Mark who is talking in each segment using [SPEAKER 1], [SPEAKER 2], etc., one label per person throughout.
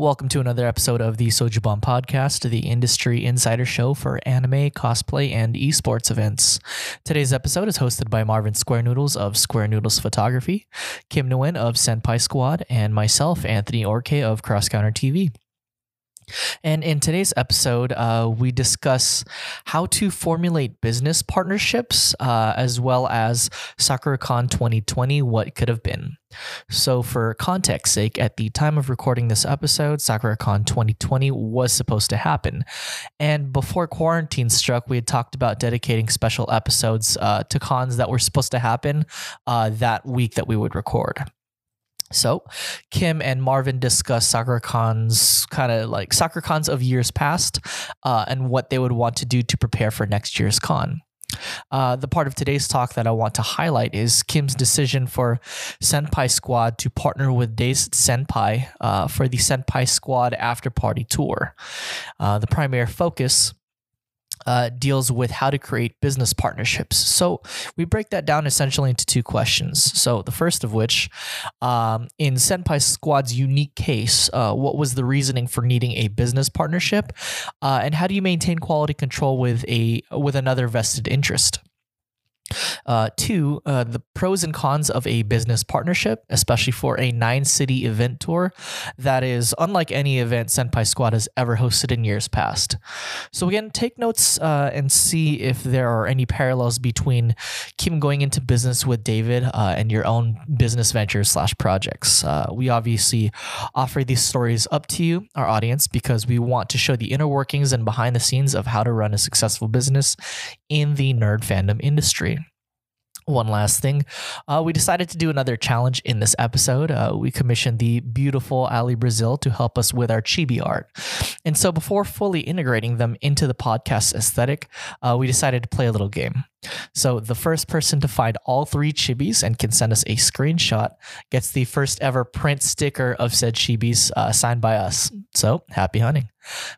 [SPEAKER 1] Welcome to another episode of the Soju Bomb Podcast, the industry insider show for anime, cosplay, and esports events. Today's episode is hosted by Marvin Square Noodles of Square Noodles Photography, Kim Nguyen of Senpai Squad, and myself, Anthony Orke of Cross Counter TV. And in today's episode, uh, we discuss how to formulate business partnerships uh, as well as SakuraCon 2020, what could have been. So, for context sake, at the time of recording this episode, SakuraCon 2020 was supposed to happen. And before quarantine struck, we had talked about dedicating special episodes uh, to cons that were supposed to happen uh, that week that we would record. So, Kim and Marvin discuss Sakura kind of like Sakura of years past, uh, and what they would want to do to prepare for next year's con. Uh, the part of today's talk that I want to highlight is Kim's decision for Senpai Squad to partner with Days Senpai uh, for the Senpai Squad After Party Tour. Uh, the primary focus uh, deals with how to create business partnerships. So we break that down essentially into two questions. So the first of which, um, in Senpai Squad's unique case, uh, what was the reasoning for needing a business partnership, uh, and how do you maintain quality control with a with another vested interest? Uh, two, uh, the pros and cons of a business partnership, especially for a nine city event tour that is unlike any event Senpai Squad has ever hosted in years past. So, again, take notes uh, and see if there are any parallels between Kim going into business with David uh, and your own business ventures slash projects. Uh, we obviously offer these stories up to you, our audience, because we want to show the inner workings and behind the scenes of how to run a successful business in the nerd fandom industry one last thing. Uh, we decided to do another challenge in this episode. Uh, we commissioned the beautiful Ali Brazil to help us with our chibi art. And so before fully integrating them into the podcast aesthetic, uh, we decided to play a little game. So the first person to find all three chibis and can send us a screenshot gets the first ever print sticker of said chibis uh, signed by us. So happy hunting.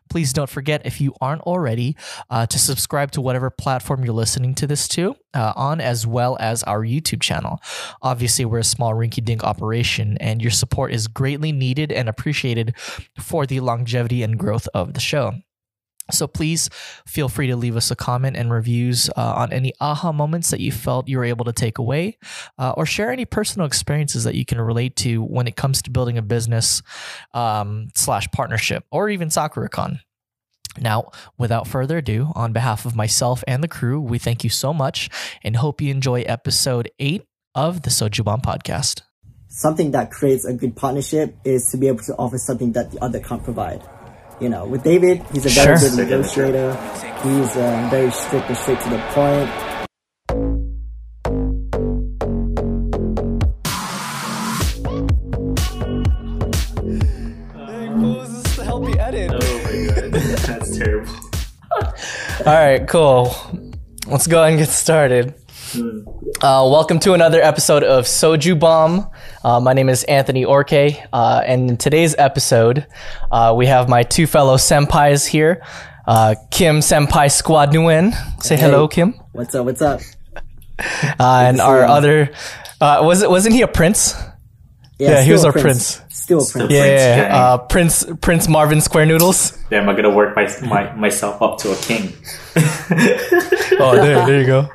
[SPEAKER 1] Please don't forget, if you aren't already, uh, to subscribe to whatever platform you're listening to this to uh, on, as well as our YouTube channel. Obviously, we're a small rinky dink operation, and your support is greatly needed and appreciated for the longevity and growth of the show. So please feel free to leave us a comment and reviews uh, on any aha moments that you felt you were able to take away, uh, or share any personal experiences that you can relate to when it comes to building a business um, slash partnership, or even SakuraCon. Now, without further ado, on behalf of myself and the crew, we thank you so much and hope you enjoy episode eight of the Soju Bomb podcast.
[SPEAKER 2] Something that creates a good partnership is to be able to offer something that the other can't provide you know, with David, he's a very sure. good negotiator. He's uh, very strict and straight to the point. Oh my god.
[SPEAKER 3] That's terrible.
[SPEAKER 1] All right, cool. Let's go ahead and get started. Uh, welcome to another episode of Soju Bomb. Uh, my name is Anthony Orke, uh, and in today's episode, uh, we have my two fellow senpais here, uh, Kim Senpai Squad Nguyen. Say hey. hello, Kim.
[SPEAKER 2] What's up? What's up?
[SPEAKER 1] Uh, and our other, was it wasn't he a prince?
[SPEAKER 2] Yeah,
[SPEAKER 1] yeah he was our prince.
[SPEAKER 2] prince. Still a prince.
[SPEAKER 1] Yeah, Prince Prince Marvin Square Noodles.
[SPEAKER 3] Yeah, am I gonna work my, my myself up to a king?
[SPEAKER 1] oh, there, there you go.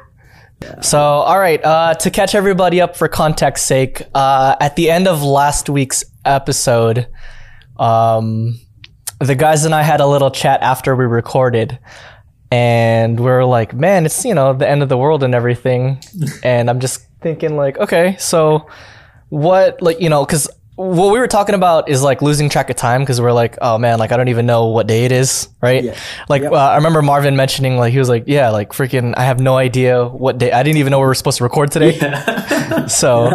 [SPEAKER 1] So, all right, uh, to catch everybody up for context sake, uh, at the end of last week's episode, um, the guys and I had a little chat after we recorded, and we are like, man, it's, you know, the end of the world and everything. and I'm just thinking, like, okay, so what, like, you know, because what we were talking about is like losing track of time because we're like, oh man, like I don't even know what day it is, right? Yeah. Like yep. uh, I remember Marvin mentioning like he was like, yeah, like freaking, I have no idea what day. I didn't even know we were supposed to record today. Yeah. so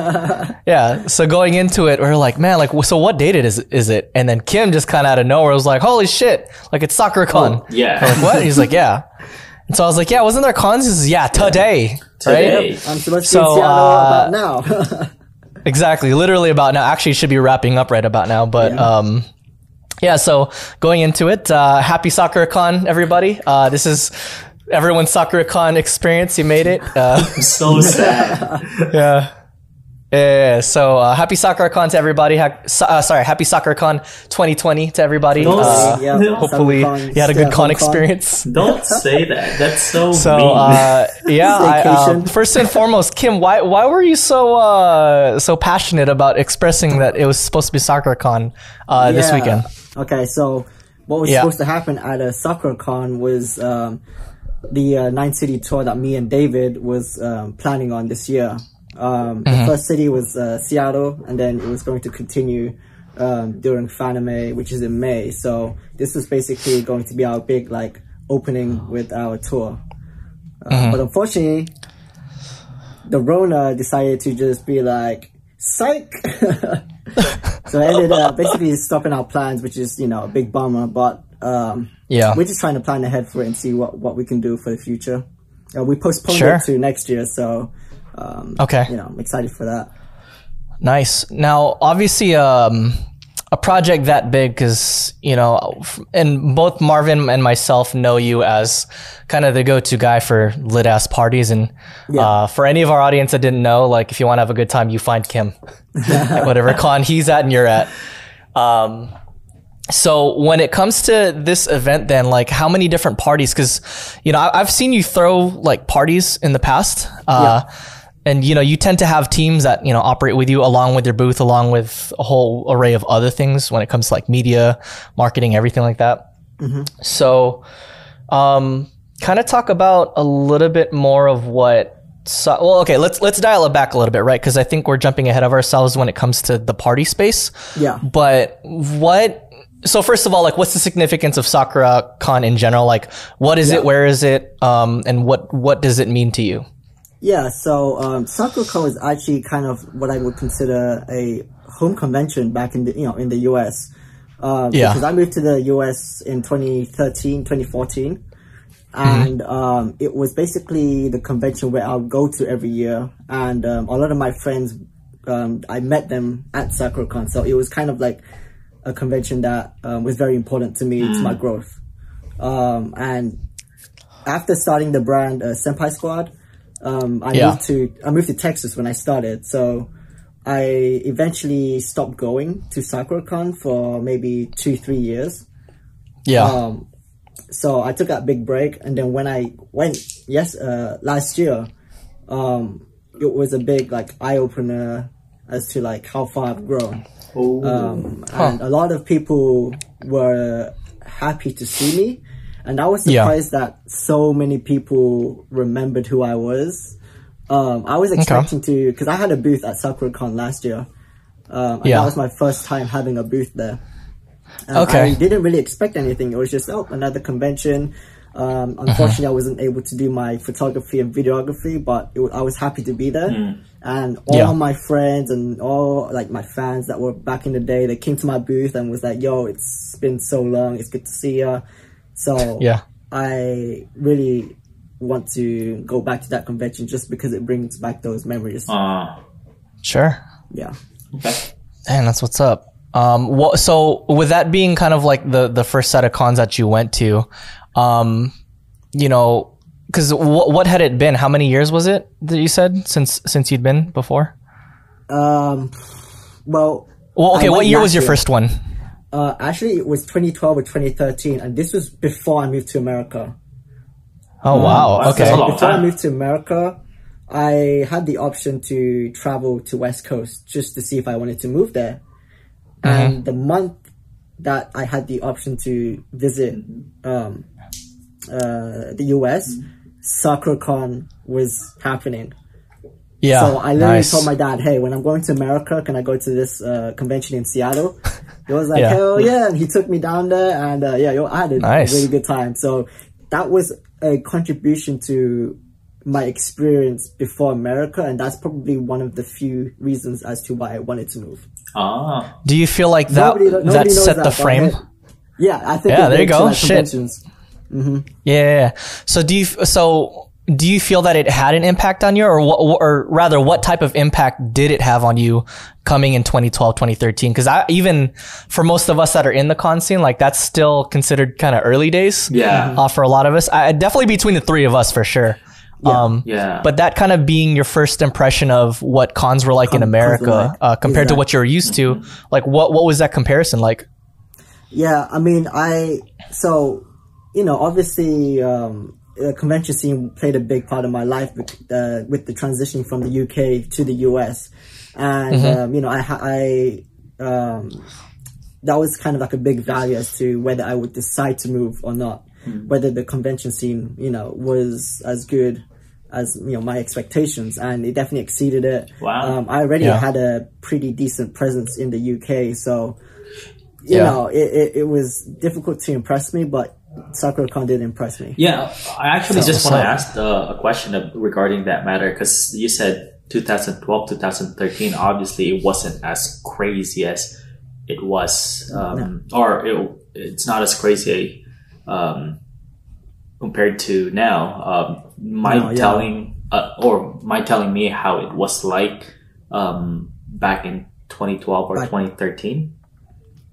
[SPEAKER 1] yeah, so going into it, we are like, man, like so what date it is is it? And then Kim just kind of out of nowhere was like, holy shit, like it's SakuraCon.
[SPEAKER 3] Oh, yeah.
[SPEAKER 1] I'm like what? He's like, yeah. And so I was like, yeah, wasn't there cons? He says, yeah, today.
[SPEAKER 3] Today.
[SPEAKER 2] Right? I'm supposed to so, uh, about now.
[SPEAKER 1] Exactly, literally about now. Actually, should be wrapping up right about now, but yeah. um, yeah. So going into it, uh, happy SakuraCon, everybody. Uh, this is everyone's SakuraCon experience. You made it. Uh,
[SPEAKER 3] I'm so sad.
[SPEAKER 1] yeah. Yeah, so uh, happy SakuraCon to everybody. Ha- so- uh, sorry, happy SakuraCon 2020 to everybody. Uh,
[SPEAKER 2] Yeah,
[SPEAKER 1] hopefully,
[SPEAKER 2] SakuraCon,
[SPEAKER 1] you had a good
[SPEAKER 2] at
[SPEAKER 1] con experience.
[SPEAKER 3] Don't say that. That's so,
[SPEAKER 1] So
[SPEAKER 3] mean.
[SPEAKER 1] uh, yeah, I, um, first and foremost, Kim, why why were you so uh, so passionate about expressing that it was supposed to be SakuraCon uh, this weekend?
[SPEAKER 2] Okay, so what was
[SPEAKER 1] Yeah.
[SPEAKER 2] supposed to happen at a SakuraCon was um, the uh, nine city tour that me and David was um, planning on this year. Um,
[SPEAKER 1] Mm-hmm.
[SPEAKER 2] The first city was uh, Seattle, and then it was going to continue um, during Fanime, which is in May. So this was basically going to be our big like opening with our tour. Uh,
[SPEAKER 1] Mm-hmm.
[SPEAKER 2] But unfortunately, the Rona decided to just be like, psych. so I ended up basically stopping our plans, which is, you know, a big bummer, but, um,
[SPEAKER 1] Yeah.
[SPEAKER 2] we're just trying to plan ahead for it and see what, what we can do for the future. Uh, we postponed
[SPEAKER 1] Sure.
[SPEAKER 2] it to next year, so, um,
[SPEAKER 1] Okay.
[SPEAKER 2] you know, I'm excited for that.
[SPEAKER 1] Nice. Now, obviously, um, a project that big, because you know, and both Marvin and myself know you as kind of the go-to guy for lit ass parties. And uh, for any of our audience that didn't know, like if you want to have a good time, you find Kim at whatever con he's at and you're at. Um, so when it comes to this event, then like how many different parties? Because you know I, I've seen you throw like parties in the past, uh, and you know you tend to have teams that you know operate with you along with your booth, along with a whole array of other things when it comes to like media, marketing, everything like that. So, um, kind of talk about a little bit more of what. So, well, okay, let's let's dial it back a little bit, right? Because I think we're jumping ahead of ourselves when it comes to the party space.
[SPEAKER 2] Yeah.
[SPEAKER 1] But what? So first of all, like, what's the significance of Sakura Con in general? Like, what is it? Where is it? Um, and what what does it mean to you?
[SPEAKER 2] Yeah, so um, is actually kind of what I would consider a home convention back in the you know in the US. Uh,
[SPEAKER 1] Yeah.
[SPEAKER 2] Because I moved to the US in 2013, 2014, and um, it was basically the convention where I'll go to every year, and um, a lot of my friends, um, I met them at SakuraCon, so it was kind of like a convention that um, was very important to me to my growth. Um, and after starting the brand uh, Senpai Squad, um, I
[SPEAKER 1] Yeah.
[SPEAKER 2] moved to I moved to Texas when I started. So I eventually stopped going to SakuraCon for maybe two three years.
[SPEAKER 1] Yeah.
[SPEAKER 2] Um, so I took that big break, and then when I went yes uh, last year, um, it was a big like eye opener as to like how far I've grown.
[SPEAKER 3] Oh.
[SPEAKER 2] Um, and a lot of people were happy to see me. And I was
[SPEAKER 1] Yeah.
[SPEAKER 2] surprised that so many people remembered who I was. Um, I was expecting to, because I had a booth at SakuraCon last year. Um, and
[SPEAKER 1] Yeah.
[SPEAKER 2] that was my first time having a booth there. And
[SPEAKER 1] Okay.
[SPEAKER 2] I didn't really expect anything. It was just, oh, another convention. Um, unfortunately, I wasn't able to do my photography and videography, but it, I was happy to be there. And all
[SPEAKER 1] Yeah.
[SPEAKER 2] my friends and all like my fans that were back in the day, they came to my booth and was like, "Yo, it's been so long. It's good to see you." So
[SPEAKER 1] Yeah.
[SPEAKER 2] I really want to go back to that convention just because it brings back those memories.
[SPEAKER 3] Uh,
[SPEAKER 1] Sure.
[SPEAKER 2] yeah.
[SPEAKER 3] okay.
[SPEAKER 1] Man, that's what's up. Um, what, so with that being kind of like the the first set of cons that you went to, um, you know, because what what had it been? How many years was it that you said since since you'd been before?
[SPEAKER 2] Um. Well,
[SPEAKER 1] Well, okay, what year was your
[SPEAKER 2] year.
[SPEAKER 1] first one?
[SPEAKER 2] Uh, actually, it was 2012 or 2013, and this was before I moved to America.
[SPEAKER 1] Oh wow, okay,
[SPEAKER 3] long
[SPEAKER 2] Before I moved to America, I had the option to travel to West Coast just to see if I wanted to move there. And the month that I had the option to visit um, uh, the US, SakuraCon was happening.
[SPEAKER 1] Yeah,
[SPEAKER 2] So I literally
[SPEAKER 1] nice.
[SPEAKER 2] told my dad, "Hey, when I'm going to America, can I go to this uh, convention in Seattle?" He was like,
[SPEAKER 1] Yeah.
[SPEAKER 2] "Hell yeah!" And he took me down there, and uh, yeah, yo, I had a
[SPEAKER 1] Nice.
[SPEAKER 2] really good time. So that was a contribution to my experience before America, and that's probably one of the few reasons as to why I wanted to move.
[SPEAKER 3] Ah.
[SPEAKER 1] Do you feel like that
[SPEAKER 2] Nobody- nobody
[SPEAKER 1] that set
[SPEAKER 2] that,
[SPEAKER 1] the frame?
[SPEAKER 2] Yeah, I think
[SPEAKER 1] Yeah, there you
[SPEAKER 2] makes,
[SPEAKER 1] go.
[SPEAKER 2] like,
[SPEAKER 1] Shit.
[SPEAKER 2] conventions.
[SPEAKER 1] Yeah. So do you so do you feel that it had an impact on you or what, or rather what type of impact did it have on you coming in 2012 2013 cuz I even for most of us that are in the con scene like that's still considered kind of early days
[SPEAKER 3] Yeah.
[SPEAKER 1] uh, for a lot of us I, definitely between the three of us for sure
[SPEAKER 2] Yeah.
[SPEAKER 1] Um,
[SPEAKER 3] Yeah.
[SPEAKER 1] but that kind of being your first impression of what cons were like in America
[SPEAKER 2] like.
[SPEAKER 1] uh, compared to what you're used to,
[SPEAKER 3] Mm-hmm.
[SPEAKER 1] like what what was that comparison like?
[SPEAKER 2] Yeah, I mean, I so you know, obviously, um, the convention scene played a big part of my life with, uh, with the transitioning from the UK to the US, and um, you know, I I um, that was kind of like a big value as to whether I would decide to move or not, whether the convention scene, you know, was as good as you know my expectations, and it definitely exceeded it.
[SPEAKER 3] Wow.
[SPEAKER 2] Um, I already
[SPEAKER 1] Yeah.
[SPEAKER 2] had a pretty decent presence in the UK, so you
[SPEAKER 1] Yeah.
[SPEAKER 2] know, it, it, it was difficult to impress me, but SakuraCon didn't impress me.
[SPEAKER 3] Yeah, I actually
[SPEAKER 1] So-
[SPEAKER 3] just want to ask uh, a question of, regarding that matter because you said 2012, 2013. Obviously, it wasn't as crazy as it was, um, or it, it's not as crazy um, compared to now. Um, my
[SPEAKER 2] No, yeah.
[SPEAKER 3] telling uh, or my telling me how it was like um, back in 2012 or
[SPEAKER 2] Back-
[SPEAKER 3] 2013.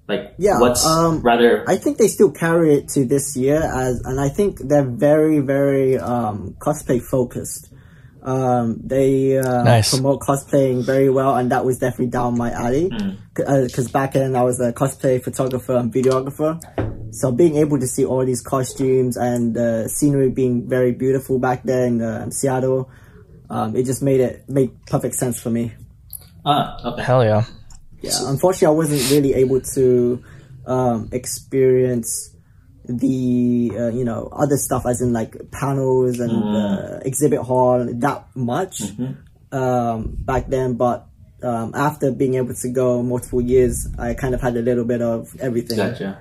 [SPEAKER 3] Like,
[SPEAKER 2] Yeah,
[SPEAKER 3] what's
[SPEAKER 2] um,
[SPEAKER 3] rather
[SPEAKER 2] I think they still carry it to this year as, and I think they're very, very um, cosplay focused. Um, they uh,
[SPEAKER 1] Nice.
[SPEAKER 2] promote cosplaying very well, and that was definitely down my alley. Because back then I was a cosplay photographer and videographer, so being able to see all these costumes and uh, scenery being very beautiful back there in uh, Seattle, um, it just made it made perfect sense for me.
[SPEAKER 3] ah okay.
[SPEAKER 1] Hell yeah.
[SPEAKER 2] Yeah, unfortunately, I wasn't really able to um, experience the uh, you know other stuff, as in like panels and uh, exhibit hall that much um, back then. But um, after being able to go multiple years, I kind of had a little bit of everything.
[SPEAKER 3] Gotcha.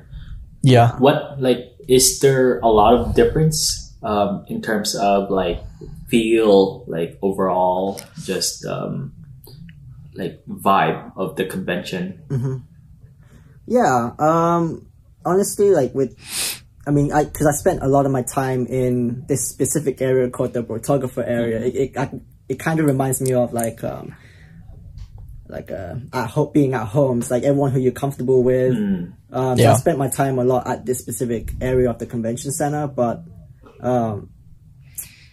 [SPEAKER 1] Yeah.
[SPEAKER 3] what like is there a lot of difference um, in terms of like feel like overall just um, like vibe of the convention
[SPEAKER 2] Yeah. Um. Honestly, like with, I mean, I because I spent a lot of my time in this specific area called the photographer area. It it, I, it kind of reminds me of like um, like uh, at home being at home. It's like everyone who you're comfortable with. Um, so
[SPEAKER 1] Yeah.
[SPEAKER 2] I spent my time a lot at this specific area of the convention center, but um,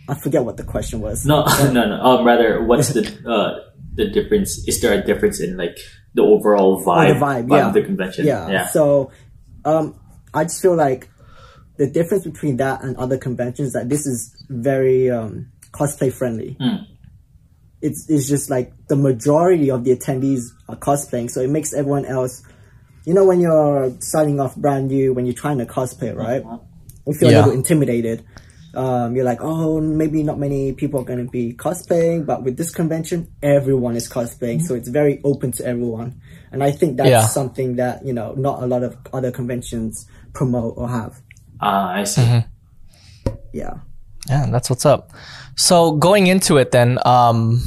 [SPEAKER 2] I forget what the question was.
[SPEAKER 3] no no no um, rather what's the uh, the difference is there a difference in like the overall vibe,
[SPEAKER 2] Oh, the vibe, yeah.
[SPEAKER 3] of the convention
[SPEAKER 2] Yeah.
[SPEAKER 3] yeah
[SPEAKER 2] So, um, I just feel like the difference between that and other conventions that this is very um, cosplay friendly. It's it's just like the majority of the attendees are cosplaying, so it makes everyone else. You know, when you're starting off brand new, when you're trying to cosplay, right? You feel
[SPEAKER 1] Yeah.
[SPEAKER 2] a little intimidated. Um, you're like, oh, maybe not many people are going to be cosplaying, but with this convention, everyone is cosplaying, so it's very open to everyone. And I think that's
[SPEAKER 1] Yeah.
[SPEAKER 2] something that you know not a lot of other conventions promote or have.
[SPEAKER 3] ah I see
[SPEAKER 1] Mm-hmm.
[SPEAKER 2] Yeah.
[SPEAKER 1] Yeah, that's what's up. So going into it then, um,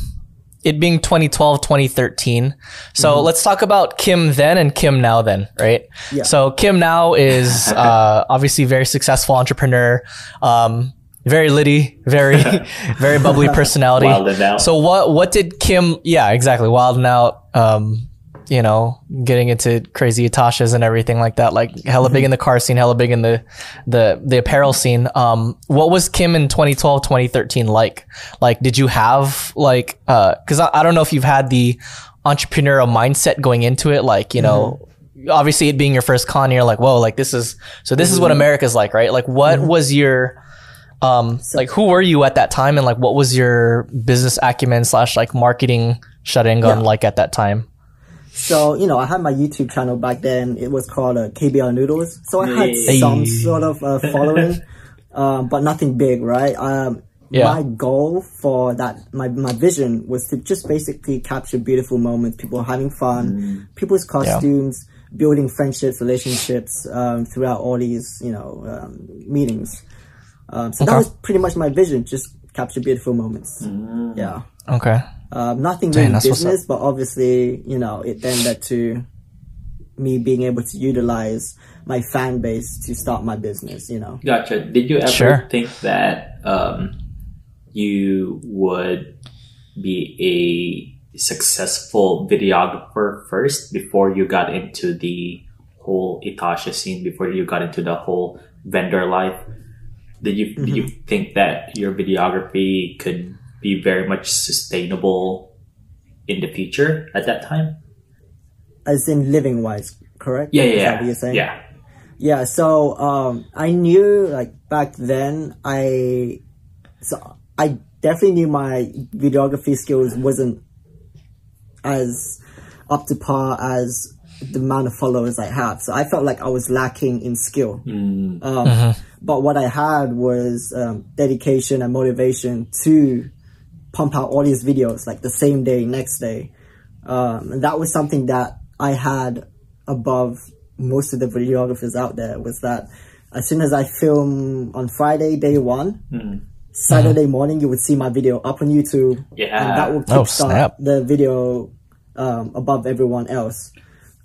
[SPEAKER 1] it being 2012, 2013. So let's talk about Kim then and Kim now then, right?
[SPEAKER 2] Yeah.
[SPEAKER 1] So Kim now is uh, obviously very successful entrepreneur, um, very litty, very, very bubbly personality.
[SPEAKER 3] Wild and out.
[SPEAKER 1] So what what did Kim? Yeah, exactly. Wild and out. Um, you know, getting into crazy Itashas and everything like that. Like hella big in the car scene, hella big in the the the apparel scene. Um, what was Kim in 2012, 2013 like? Like, did you have like uh? Because I, I don't know if you've had the entrepreneurial mindset going into it. Like, you know. Obviously, it being your first con, you're like, "Whoa! Like this is so. This is what America's like, right? Like, what was your um like who were you at that time and like what was your business acumen slash like marketing shutting gun
[SPEAKER 2] Yeah.
[SPEAKER 1] like at that time
[SPEAKER 2] So you know, I had my YouTube channel back then. It was called uh, KBR Noodles. So I had
[SPEAKER 3] Hey.
[SPEAKER 2] some sort of uh, following, um, but nothing big, right? Um,
[SPEAKER 1] Yeah.
[SPEAKER 2] My goal for that, my my vision was to just basically capture beautiful moments, people having fun, people's costumes, building friendships, relationships um, throughout all these, you know, um, meetings. Um, so that was pretty much my vision, just capture beautiful moments. Yeah.
[SPEAKER 1] okay
[SPEAKER 2] Um, nothing
[SPEAKER 1] Dang,
[SPEAKER 2] really business, but obviously, you know, it then led to me being able to utilize my fan base to start my business, you know.
[SPEAKER 3] Gotcha. Did you ever
[SPEAKER 1] Sure.
[SPEAKER 3] think that um, you would be a successful videographer first before you got into the whole Itasha scene, before you got into the whole vendor life? Did you do you think that your videography could be very much sustainable in the future at that time?
[SPEAKER 2] As in living wise, correct?
[SPEAKER 3] Yeah,
[SPEAKER 2] Is
[SPEAKER 3] yeah,
[SPEAKER 2] that
[SPEAKER 3] yeah.
[SPEAKER 2] what you're saying?
[SPEAKER 3] yeah.
[SPEAKER 2] Yeah, so um, I knew like back then I so I definitely knew my videography skills wasn't as up to par as the amount of followers I have. So I felt like I was lacking in skill. Um, But what I had was um, dedication and motivation to pump out all these videos like the same day, next day. Um, and that was something that I had above most of the videographers out there was that as soon as I film on Friday, day one, Saturday morning, you would see my video up on YouTube.
[SPEAKER 3] Yeah.
[SPEAKER 2] And that would
[SPEAKER 1] Oh,
[SPEAKER 2] kickstart
[SPEAKER 1] snap.
[SPEAKER 2] the video um, above everyone else.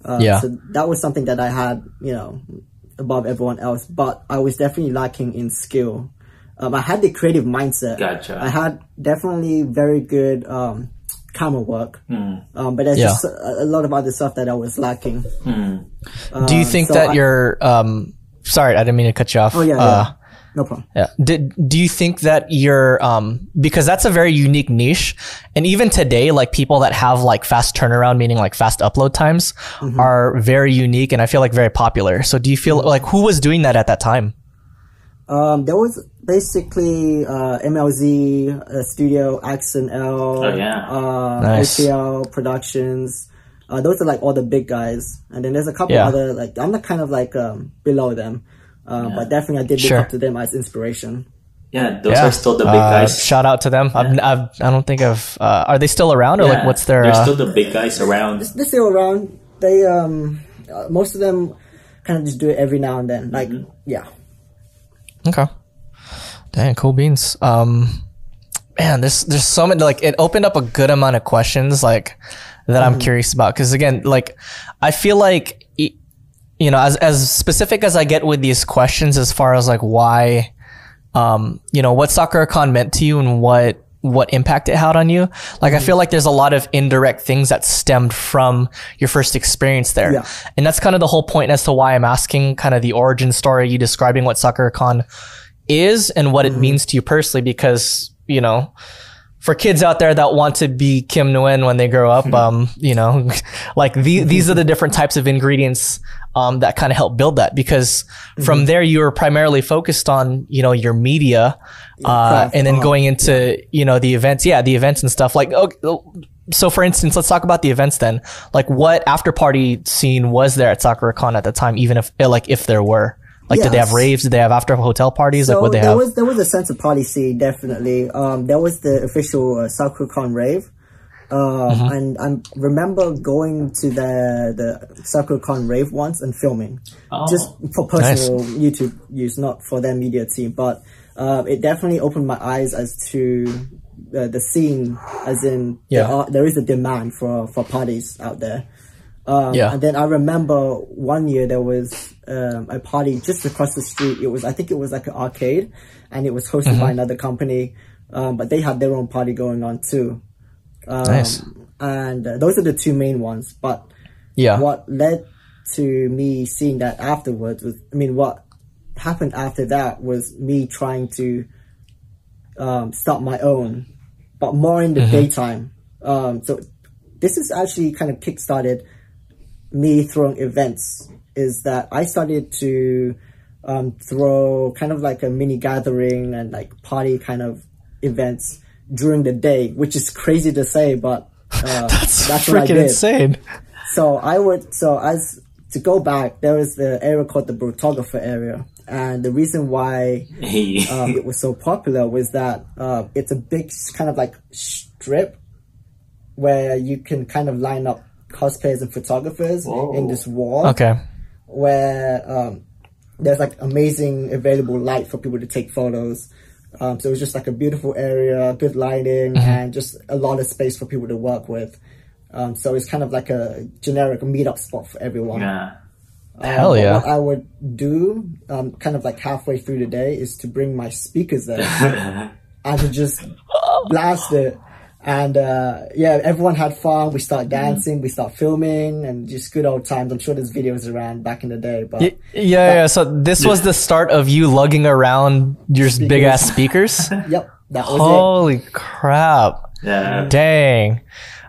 [SPEAKER 2] Uh,
[SPEAKER 1] Yeah.
[SPEAKER 2] So that was something that I had, you know, above everyone else. But I was definitely lacking in skill. Um, I had the creative mindset.
[SPEAKER 3] Gotcha.
[SPEAKER 2] I had definitely very good um, camera work. Um, but there's
[SPEAKER 1] Yeah.
[SPEAKER 2] just a, a lot of other stuff that I was lacking.
[SPEAKER 1] Do you think
[SPEAKER 2] so
[SPEAKER 1] that
[SPEAKER 2] I-
[SPEAKER 1] you're? Um, sorry, I didn't mean to cut you off.
[SPEAKER 2] Oh yeah,
[SPEAKER 1] Uh,
[SPEAKER 2] yeah. No problem.
[SPEAKER 1] Yeah. Did do you think that you're um because that's a very unique niche and even today like people that have like fast turnaround meaning like fast upload times
[SPEAKER 2] Mm-hmm.
[SPEAKER 1] are very unique and I feel like very popular. So do you feel
[SPEAKER 2] Mm-hmm.
[SPEAKER 1] like who was doing that at that time?
[SPEAKER 2] Um, there was basically uh, MLZ uh, Studio, Axon L,
[SPEAKER 3] Oh, yeah.
[SPEAKER 2] uh,
[SPEAKER 1] Nice.
[SPEAKER 2] OTL Productions. Uh, those are like all the big guys, and then there's a couple
[SPEAKER 1] Yeah.
[SPEAKER 2] other like I'm not kind of like um, below them, uh, but definitely I did look
[SPEAKER 1] Sure.
[SPEAKER 2] up to them as inspiration.
[SPEAKER 3] Yeah, those are still the big
[SPEAKER 1] Uh,
[SPEAKER 3] guys.
[SPEAKER 1] shout out to them. I've, I've, I don't think I've. Uh, are they still around or like what's their?
[SPEAKER 3] They're
[SPEAKER 1] Uh,
[SPEAKER 3] still the big guys around.
[SPEAKER 2] They're still around. They um, uh, most of them kind of just do it every now and then. Like yeah,
[SPEAKER 1] Okay. Dang, cool beans. Um, man, there's there's so many. Like, it opened up a good amount of questions, like that I'm curious about. Because again, like, I feel like, y- you know, as as specific as I get with these questions, as far as like why, um, you know, what SakuraCon meant to you and what what impact it had on you. Like, I feel like there's a lot of indirect things that stemmed from your first experience there.
[SPEAKER 2] Yeah.
[SPEAKER 1] And that's kind of the whole point as to why I'm asking kind of the origin story, you describing what SakuraCon is and what it means to you personally, because, you know, for kids out there that want to be Kim Nguyen when they grow up, um, you know, like the, these are the different types of ingredients um, that kind of help build that. Because from there, you were primarily focused on, you know, your media, uh, and then going into, you know, the events. Yeah, the events and stuff. Like, okay, so for instance, let's talk about the events then. Like, what after party scene was there at SakuraCon at the time? Even if, like, if there were. Like, did they have raves? Did they have after hotel parties? like,
[SPEAKER 2] So
[SPEAKER 1] what they
[SPEAKER 2] there
[SPEAKER 1] have?
[SPEAKER 2] was there was a sense of party scene definitely. Um, there was the official uh, SakuraCon rave, um,
[SPEAKER 1] Mm-hmm.
[SPEAKER 2] and I remember going to the the SakuraCon rave once and filming,
[SPEAKER 3] Oh.
[SPEAKER 2] just for personal YouTube use, not for their media team. But uh, it definitely opened my eyes as to uh, the scene, as in
[SPEAKER 1] Yeah.
[SPEAKER 2] there, are, there is a demand for for parties out there. Um,
[SPEAKER 1] Yeah.
[SPEAKER 2] And then I remember one year there was um, a party just across the street. It was, I think it was like an arcade, and it was hosted by another company, um, but they had their own party going on too. Um,
[SPEAKER 1] Nice.
[SPEAKER 2] And uh, those are the two main ones. But
[SPEAKER 1] Yeah.
[SPEAKER 2] what led to me seeing that afterwards was, I mean, what happened after that was me trying to um, start my own, but more in the daytime. Um, so this is actually kind of kickstarted me throwing events. Is that I started to um, throw kind of like a mini gathering and like party kind of events during the day, which is crazy to say, but uh, that's, what I
[SPEAKER 1] freaking
[SPEAKER 2] did.
[SPEAKER 1] insane.
[SPEAKER 2] So I would so as to go back, there was the area called the Brotographer area, and the reason why um, it was so popular was that uh, it's a big kind of like strip where you can kind of line up cosplayers and photographers
[SPEAKER 3] Whoa.
[SPEAKER 2] in this wall
[SPEAKER 1] Okay.
[SPEAKER 2] Where um, there's like amazing available light for people to take photos. Um, so it was just like a beautiful area, good lighting, and just a lot of space for people to work with. Um, so it's kind of like a generic meetup spot for everyone.
[SPEAKER 3] yeah.
[SPEAKER 1] Hell
[SPEAKER 2] But
[SPEAKER 1] yeah.
[SPEAKER 2] What I would do, um, kind of like halfway through the day, is to bring my speakers there and to just blast it And uh, yeah, everyone had fun. We start dancing, we start filming, and just good old times. I'm sure there's videos around back in the day, but
[SPEAKER 1] Y- yeah, yeah. So this was the start of you lugging around your big ass speakers.
[SPEAKER 2] yep, that was
[SPEAKER 1] Holy crap!
[SPEAKER 3] Yeah.
[SPEAKER 1] Dang.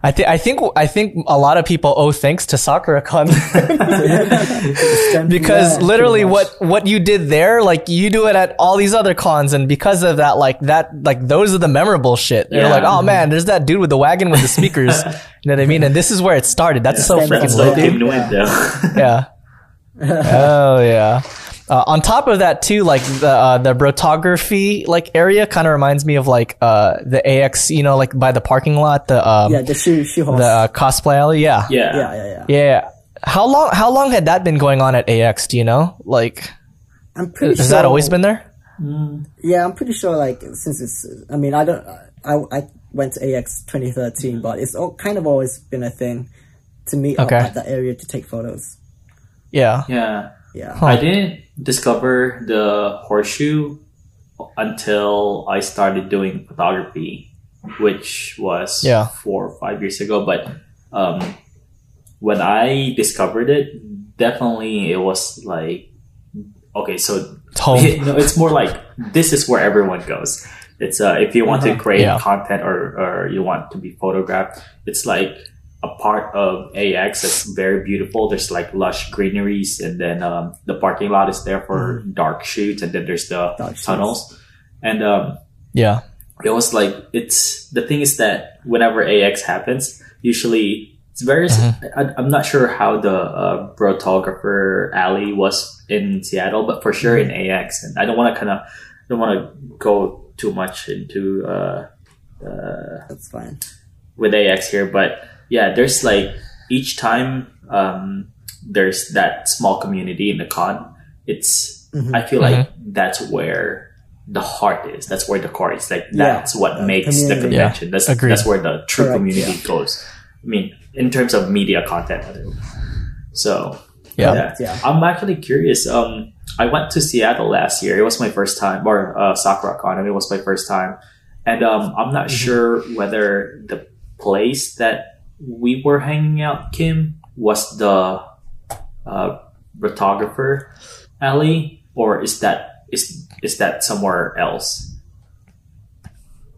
[SPEAKER 1] I think I think I think a lot of people owe thanks to SakuraCon because
[SPEAKER 2] Yeah,
[SPEAKER 1] literally what what you did there, like you do it at all these other cons, and because of that, like that, like those are the memorable shit.
[SPEAKER 3] You're
[SPEAKER 1] like, oh man, there's that dude with the wagon with the speakers. you know what I mean? And this is where it started. That's so
[SPEAKER 2] Yeah.
[SPEAKER 1] freaking
[SPEAKER 3] That's
[SPEAKER 1] lit,
[SPEAKER 3] what
[SPEAKER 1] dude.
[SPEAKER 3] Kim
[SPEAKER 1] yeah. oh yeah. Uh, on top of that too, like the uh, the brotography like area kind of reminds me of like uh the AX, you know, like by the parking lot, the um
[SPEAKER 2] yeah, the shoe shoe horse.
[SPEAKER 1] the uh, cosplay alley. Yeah.
[SPEAKER 3] yeah.
[SPEAKER 2] yeah, yeah, yeah.
[SPEAKER 1] Yeah. How long how long had that been going on at AX? Do you know? Like,
[SPEAKER 2] I'm pretty
[SPEAKER 1] has
[SPEAKER 2] sure.
[SPEAKER 1] that always been there?
[SPEAKER 2] Yeah, I'm pretty sure. Like since it's, I mean, I don't. I I went to AX 2013, but it's all, kind of always been a thing to meet
[SPEAKER 1] Okay.
[SPEAKER 2] up at that area to take photos.
[SPEAKER 1] Yeah.
[SPEAKER 3] Yeah.
[SPEAKER 2] Yeah.
[SPEAKER 3] I didn't discover the horseshoe until I started doing photography, which was
[SPEAKER 1] Yeah.
[SPEAKER 3] four or five years ago. But um, when I discovered it, definitely it was like, okay, so
[SPEAKER 1] It's home.
[SPEAKER 3] no, it's more like this is where everyone goes. It's uh, if you want to
[SPEAKER 2] Uh-huh.
[SPEAKER 3] create
[SPEAKER 1] Yeah.
[SPEAKER 3] content or, or you want to be photographed, it's like a part of AX that's very beautiful. There's like lush greeneries, and then um, the parking lot is there for dark shoots, and then there's the
[SPEAKER 2] Mm-hmm. Dark shoots.
[SPEAKER 3] tunnels. And um,
[SPEAKER 1] Yeah.
[SPEAKER 3] it was like it's the thing is that whenever AX happens, usually it's very. I, I'm not sure how the uh, brotographer alley was in Seattle, but for sure in AX, and I don't want to kind of don't want to go too much into uh,
[SPEAKER 2] That's fine.
[SPEAKER 3] with AX here, but yeah, there's like each time um, there's that small community in the con. It's I feel like that's where the heart is. That's where the core is. Like
[SPEAKER 2] Yeah,
[SPEAKER 3] that's what
[SPEAKER 2] the
[SPEAKER 3] makes the
[SPEAKER 2] community.
[SPEAKER 3] convention. That's
[SPEAKER 1] Agreed.
[SPEAKER 3] that's where the true
[SPEAKER 2] Correct,
[SPEAKER 3] community
[SPEAKER 2] yeah.
[SPEAKER 3] goes. I mean, in terms of media content. So
[SPEAKER 1] Yeah.
[SPEAKER 3] yeah.
[SPEAKER 2] Yeah.
[SPEAKER 3] I'm actually curious. Um, I went to Seattle last year. It was my first time, or uh, Sakura Con. and It was my first time, and um, I'm not sure whether the place that we were hanging out, Kim, was the uh, photographer alley, or is that is is that somewhere else?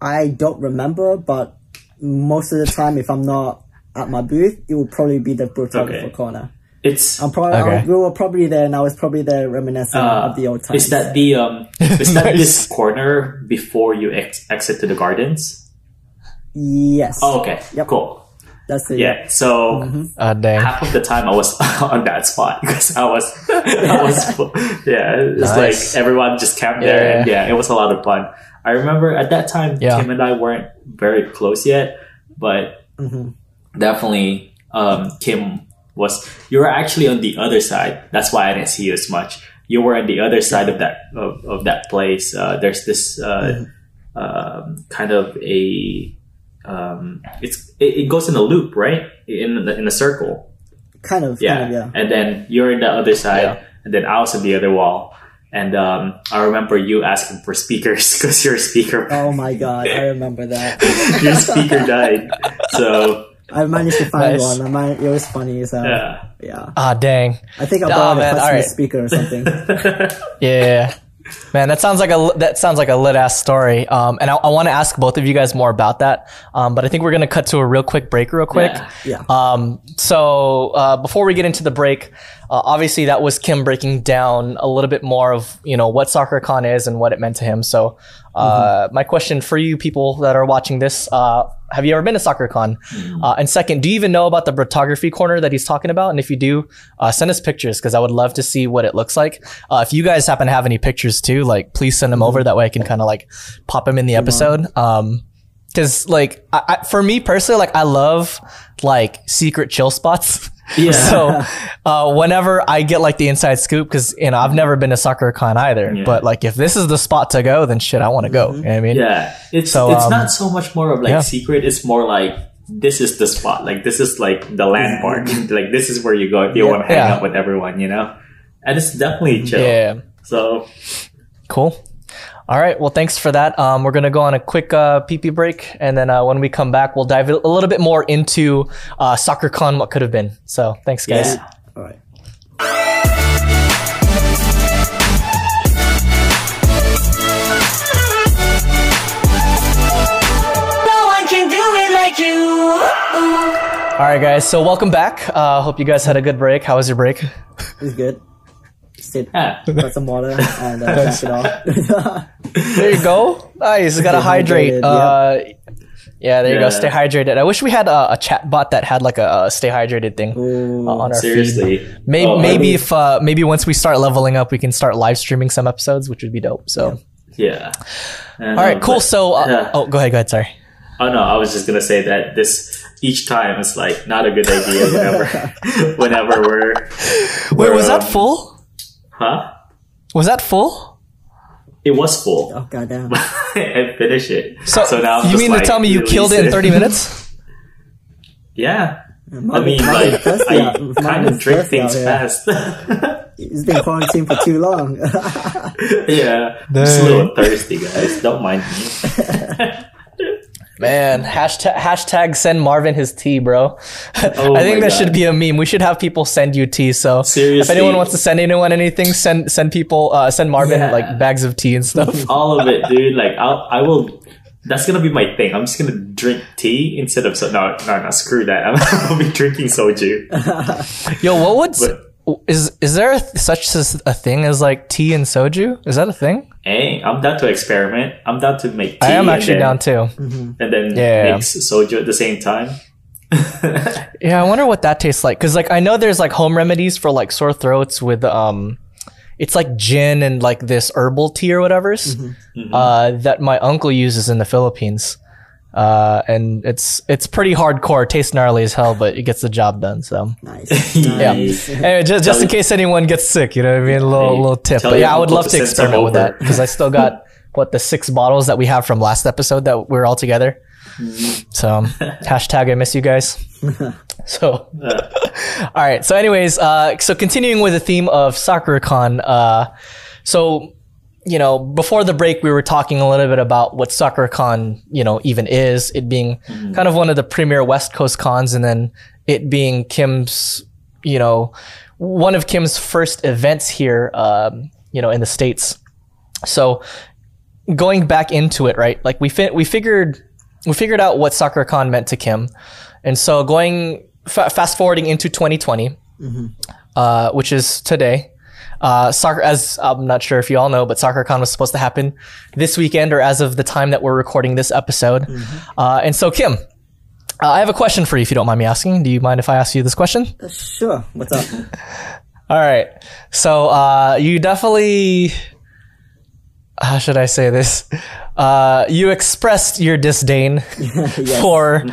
[SPEAKER 2] I don't remember, but most of the time, if I'm not at my booth, it will probably be the photographer
[SPEAKER 3] Okay.
[SPEAKER 2] corner.
[SPEAKER 3] It's
[SPEAKER 2] I'm probably
[SPEAKER 1] Okay.
[SPEAKER 2] we were probably there, and I was probably there reminiscing
[SPEAKER 3] uh,
[SPEAKER 2] of the old times.
[SPEAKER 3] is that the um is that
[SPEAKER 1] Nice.
[SPEAKER 3] this corner before you ex- exit to the gardens?
[SPEAKER 2] yes?
[SPEAKER 3] Oh, okay,
[SPEAKER 2] Yep.
[SPEAKER 3] cool.
[SPEAKER 2] That's it.
[SPEAKER 3] Yeah, so.
[SPEAKER 1] Uh, dang.
[SPEAKER 3] half of the time I was on that spot because I was, I was, yeah, it's
[SPEAKER 1] Nice.
[SPEAKER 3] like everyone just camped there,
[SPEAKER 1] Yeah.
[SPEAKER 3] and yeah, it was a lot of fun. I remember at that time,
[SPEAKER 1] Yeah.
[SPEAKER 3] Kim and I weren't very close yet, but
[SPEAKER 2] Mhm.
[SPEAKER 3] definitely, um, Kim was. You were actually on the other side. That's why I didn't see you as much. You were on the other side of that of, of that place. Uh, there's this uh, um, kind of a. Um, it's it, it goes in a loop, right? In the, in a circle.
[SPEAKER 2] Kind of.
[SPEAKER 3] Yeah.
[SPEAKER 2] Kind of, yeah.
[SPEAKER 3] And then you're in the other side,
[SPEAKER 1] Yeah.
[SPEAKER 3] and then I was on the other wall. And um, I remember you asking for speakers because your speaker
[SPEAKER 2] Oh my god, I remember that.
[SPEAKER 3] your speaker died. So
[SPEAKER 2] I managed to find
[SPEAKER 1] Nice.
[SPEAKER 2] one. I man- it was funny So hell. Yeah.
[SPEAKER 3] yeah,
[SPEAKER 1] Ah, dang.
[SPEAKER 2] I think I
[SPEAKER 1] Oh,
[SPEAKER 2] bought
[SPEAKER 1] man,
[SPEAKER 2] a customer
[SPEAKER 1] alright.
[SPEAKER 2] speaker or something.
[SPEAKER 1] Yeah. Man, that sounds like a that sounds like a lit ass story. Um, and I, I want to ask both of you guys more about that. Um, but I think we're gonna cut to a real quick break, real quick.
[SPEAKER 3] Yeah.
[SPEAKER 2] yeah.
[SPEAKER 1] Um, so uh, before we get into the break, uh, obviously that was Kim breaking down a little bit more of you know what SakuraCon is and what it meant to him. So uh, my question for you people that are watching this: uh, Have you ever been to SakuraCon? Uh, and second, do you even know about the photography corner that he's talking about? And if you do, uh, send us pictures because I would love to see what it looks like. Uh, if you guys happen to have any pictures too, like please send them over. That way I can kind of like pop them in the episode. Um, because like I, I, for me personally like i love like secret chill spots
[SPEAKER 3] Yeah.
[SPEAKER 1] so uh, whenever i get like the inside scoop because you know i've never been to SakuraCon either
[SPEAKER 3] Yeah.
[SPEAKER 1] but like if this is the spot to go then shit i want to go you know i mean
[SPEAKER 3] yeah. It's
[SPEAKER 1] So,
[SPEAKER 3] it's
[SPEAKER 1] um,
[SPEAKER 3] not so much more of like
[SPEAKER 1] yeah.
[SPEAKER 3] secret. It's more like this is the spot. Like this is like the landmark. like this is where you go if you
[SPEAKER 2] Yeah.
[SPEAKER 3] want to hang out with everyone. You know, and it's definitely chill.
[SPEAKER 1] yeah
[SPEAKER 3] So
[SPEAKER 1] cool All right. Well, thanks for that. Um, we're gonna go on a quick uh, pee pee break, and then uh, when we come back, we'll dive a little bit more into uh, SakuraCon, what could have been. So, thanks, guys.
[SPEAKER 3] Yeah.
[SPEAKER 2] All right.
[SPEAKER 4] No one can do it like you.
[SPEAKER 1] All right, guys. So, welcome back. Uh, hope you guys had a good break. How was your break?
[SPEAKER 2] It was good. Sit,
[SPEAKER 3] Yeah.
[SPEAKER 2] got some water, and uh, drank it off.
[SPEAKER 1] There you go. Nice. Gotta hydrate.
[SPEAKER 2] hydrated,
[SPEAKER 1] Uh, yeah, there you go. Stay hydrated. I wish we had a, a chat bot that had like a, a stay hydrated thing
[SPEAKER 2] Ooh.
[SPEAKER 1] uh, on our feed.
[SPEAKER 3] Seriously.
[SPEAKER 1] Maybe,
[SPEAKER 3] Oh, I
[SPEAKER 1] maybe
[SPEAKER 3] mean,
[SPEAKER 1] if uh, maybe once we start leveling up, we can start live streaming some episodes, which would be dope. So,
[SPEAKER 3] Yeah.
[SPEAKER 1] all right, cool. So, uh,
[SPEAKER 3] yeah.
[SPEAKER 1] oh, go ahead, go ahead. Sorry.
[SPEAKER 3] Oh no, I was just gonna say that this each time is like not a good idea whenever whenever we're
[SPEAKER 1] Wait, was
[SPEAKER 3] um,
[SPEAKER 1] that full?
[SPEAKER 3] Huh?
[SPEAKER 1] Was that full?
[SPEAKER 3] It was full.
[SPEAKER 2] Oh goddamn!
[SPEAKER 3] and finish it.
[SPEAKER 1] So,
[SPEAKER 3] now I'm
[SPEAKER 1] you
[SPEAKER 3] just
[SPEAKER 1] mean
[SPEAKER 3] like,
[SPEAKER 1] to tell me you killed it in 30 minutes?
[SPEAKER 3] Yeah. I mean, like, I
[SPEAKER 2] out- mine
[SPEAKER 3] kind of drink
[SPEAKER 2] thirsty out
[SPEAKER 3] things fast.
[SPEAKER 2] It's been quarantined for too long.
[SPEAKER 3] yeah. I'm just a little thirsty, guys. Don't mind me.
[SPEAKER 1] Man, hashtag, hashtag send Marvin his tea, bro.
[SPEAKER 3] Oh
[SPEAKER 1] I think that
[SPEAKER 3] God.
[SPEAKER 1] should be a meme. We should have people send you tea. So if anyone wants to send anyone anything, send send people uh, send Marvin
[SPEAKER 3] Yeah.
[SPEAKER 1] like bags of tea and stuff.
[SPEAKER 3] All of it, dude. Like, I'll, I will. That's gonna be my thing. I'm just gonna drink tea instead of so. No, no, no. Screw that. I'm gonna be drinking soju.
[SPEAKER 1] Yo, what would
[SPEAKER 3] But-
[SPEAKER 1] is is there a, such as a thing as like tea and soju? Is that a thing?
[SPEAKER 3] Hey, I'm down to experiment. I'm down to make tea.
[SPEAKER 1] I am actually
[SPEAKER 3] then-
[SPEAKER 1] down too.
[SPEAKER 3] And then
[SPEAKER 1] Yeah.
[SPEAKER 3] mix soju at the same time.
[SPEAKER 1] Yeah, I wonder what that tastes like. Cause like I know there's like home remedies for like sore throats with um, it's like gin and like this herbal tea or whatever's uh, that my uncle uses in the Philippines. Uh, and it's it's pretty hardcore. It tastes gnarly as hell, but it gets the job done. So
[SPEAKER 2] nice.
[SPEAKER 1] yeah.
[SPEAKER 2] nice.
[SPEAKER 1] Anyway, just just in case anyone gets sick, you know what I mean. A little
[SPEAKER 3] Hey,
[SPEAKER 1] little tip. But yeah, I would love
[SPEAKER 3] to
[SPEAKER 1] to
[SPEAKER 3] send some
[SPEAKER 1] experiment with that because I still got what the six bottles that we have from last episode that we're all together. So hashtag I miss you guys. so all right. So anyways, uh, so continuing with the theme of SakuraCon, uh, so you know, before the break, we were talking a little bit about what SakuraCon, you know, even is. It being kind of one of the premier West Coast cons, and then it being Kim's, you know, one of Kim's first events here, um, you know, in the states. So going back into it, right? Like we fi- we figured we figured out what SakuraCon meant to Kim, and so going fa- fast forwarding into 2020, uh, which is today. Uh, Sakura, as I'm not sure if you all know, but SakuraCon was supposed to happen this weekend, or as of the time that we're recording this episode. Uh, and so, Kim, uh, I have a question for you, if you don't mind me asking. Do you mind if I ask you this question?
[SPEAKER 2] Sure. What's up?
[SPEAKER 1] All right. So uh, you definitely, how should I say this? Uh, you expressed your disdain for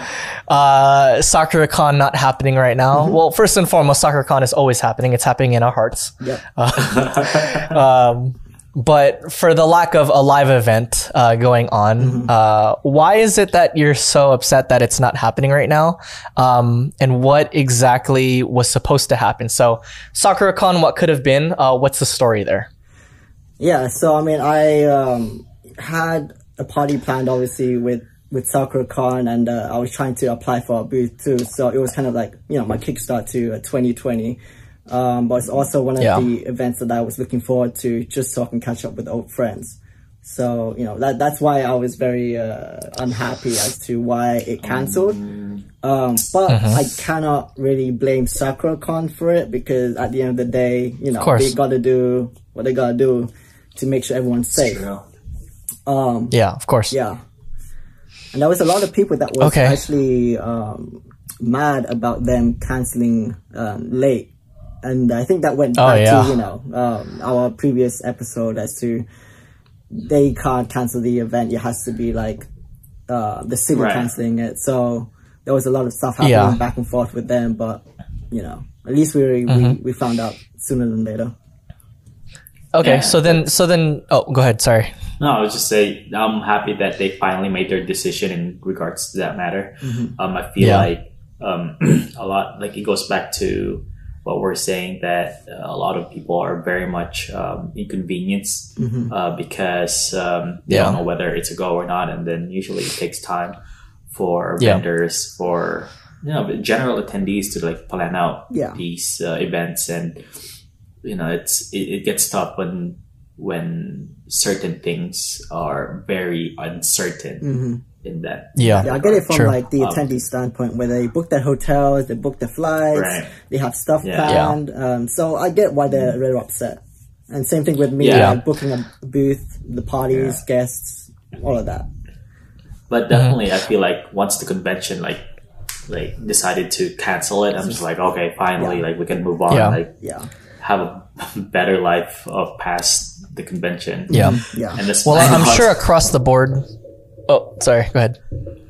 [SPEAKER 1] uh, SakuraCon not happening right now. Well, first and foremost, SakuraCon is always happening. It's happening in our hearts.
[SPEAKER 2] Yep.
[SPEAKER 1] Um, but for the lack of a live event uh, going on, uh, why is it that you're so upset that it's not happening right now? Um, and what exactly was supposed to happen? So, SakuraCon, what could have been? Uh, what's the story there?
[SPEAKER 2] Yeah, so I mean, I um, had a party planned, obviously, with with SakuraCon, and uh, I was trying to apply for a booth too. So it was kind of like you know my kickstart to uh, 2020. Um, but it's also one of
[SPEAKER 1] Yeah.
[SPEAKER 2] the events that I was looking forward to, just so I can catch up with old friends. So you know that that's why I was very uh, unhappy as to why it cancelled. Um, but I cannot really blame SakuraCon for it because at the end of the day, you know, they got to do what they got to do to make sure everyone's safe. Um,
[SPEAKER 1] Yeah, of course.
[SPEAKER 2] yeah. And there was a lot of people that was
[SPEAKER 1] Okay.
[SPEAKER 2] actually um, mad about them canceling um, late. And I think that went
[SPEAKER 1] Oh,
[SPEAKER 2] back
[SPEAKER 1] yeah.
[SPEAKER 2] to, you know, um, our previous episode as to they can't cancel the event. It has to be like uh, the city
[SPEAKER 3] Right.
[SPEAKER 2] canceling it. So there was a lot of stuff happening
[SPEAKER 1] Yeah.
[SPEAKER 2] back and forth with them. But, you know, at least we, we,
[SPEAKER 1] Mm-hmm.
[SPEAKER 2] we found out sooner than later.
[SPEAKER 1] Okay,
[SPEAKER 3] Yeah.
[SPEAKER 1] so then, so then, oh, go ahead. Sorry.
[SPEAKER 3] No, I was just say I'm happy that they finally made their decision in regards to that matter. Um, I feel
[SPEAKER 1] Yeah.
[SPEAKER 3] like um, a lot like it goes back to what we're saying that uh, a lot of people are very much um, inconvenienced uh, because um, they
[SPEAKER 1] Yeah.
[SPEAKER 3] don't know whether it's a go or not, and then usually it takes time for
[SPEAKER 1] Yeah.
[SPEAKER 3] vendors for you know general attendees to like plan out
[SPEAKER 2] Yeah.
[SPEAKER 3] these uh, events, and you know it's it, it gets tough when when certain things are very uncertain mm-hmm. in that.
[SPEAKER 1] Yeah.
[SPEAKER 2] Yeah, I get it from
[SPEAKER 1] True.
[SPEAKER 2] like the um, attendee standpoint where they book their hotels, they book their flights,
[SPEAKER 3] Right.
[SPEAKER 2] they have stuff
[SPEAKER 3] Yeah.
[SPEAKER 2] planned. Um, so I get why they're mm-hmm. really upset. And same thing with me,
[SPEAKER 3] Yeah.
[SPEAKER 2] like booking a booth, the parties, guests, all of that.
[SPEAKER 3] But mm-hmm. definitely, I feel like once the convention like like decided to cancel it, I'm just like, okay, finally,
[SPEAKER 2] Yeah.
[SPEAKER 3] like we can move on,
[SPEAKER 1] Yeah.
[SPEAKER 3] like
[SPEAKER 2] Yeah,
[SPEAKER 3] have a better life of past the convention.
[SPEAKER 1] Yeah.
[SPEAKER 2] yeah,
[SPEAKER 3] And
[SPEAKER 1] Well, I'm sure across the board. Oh, sorry. Go ahead.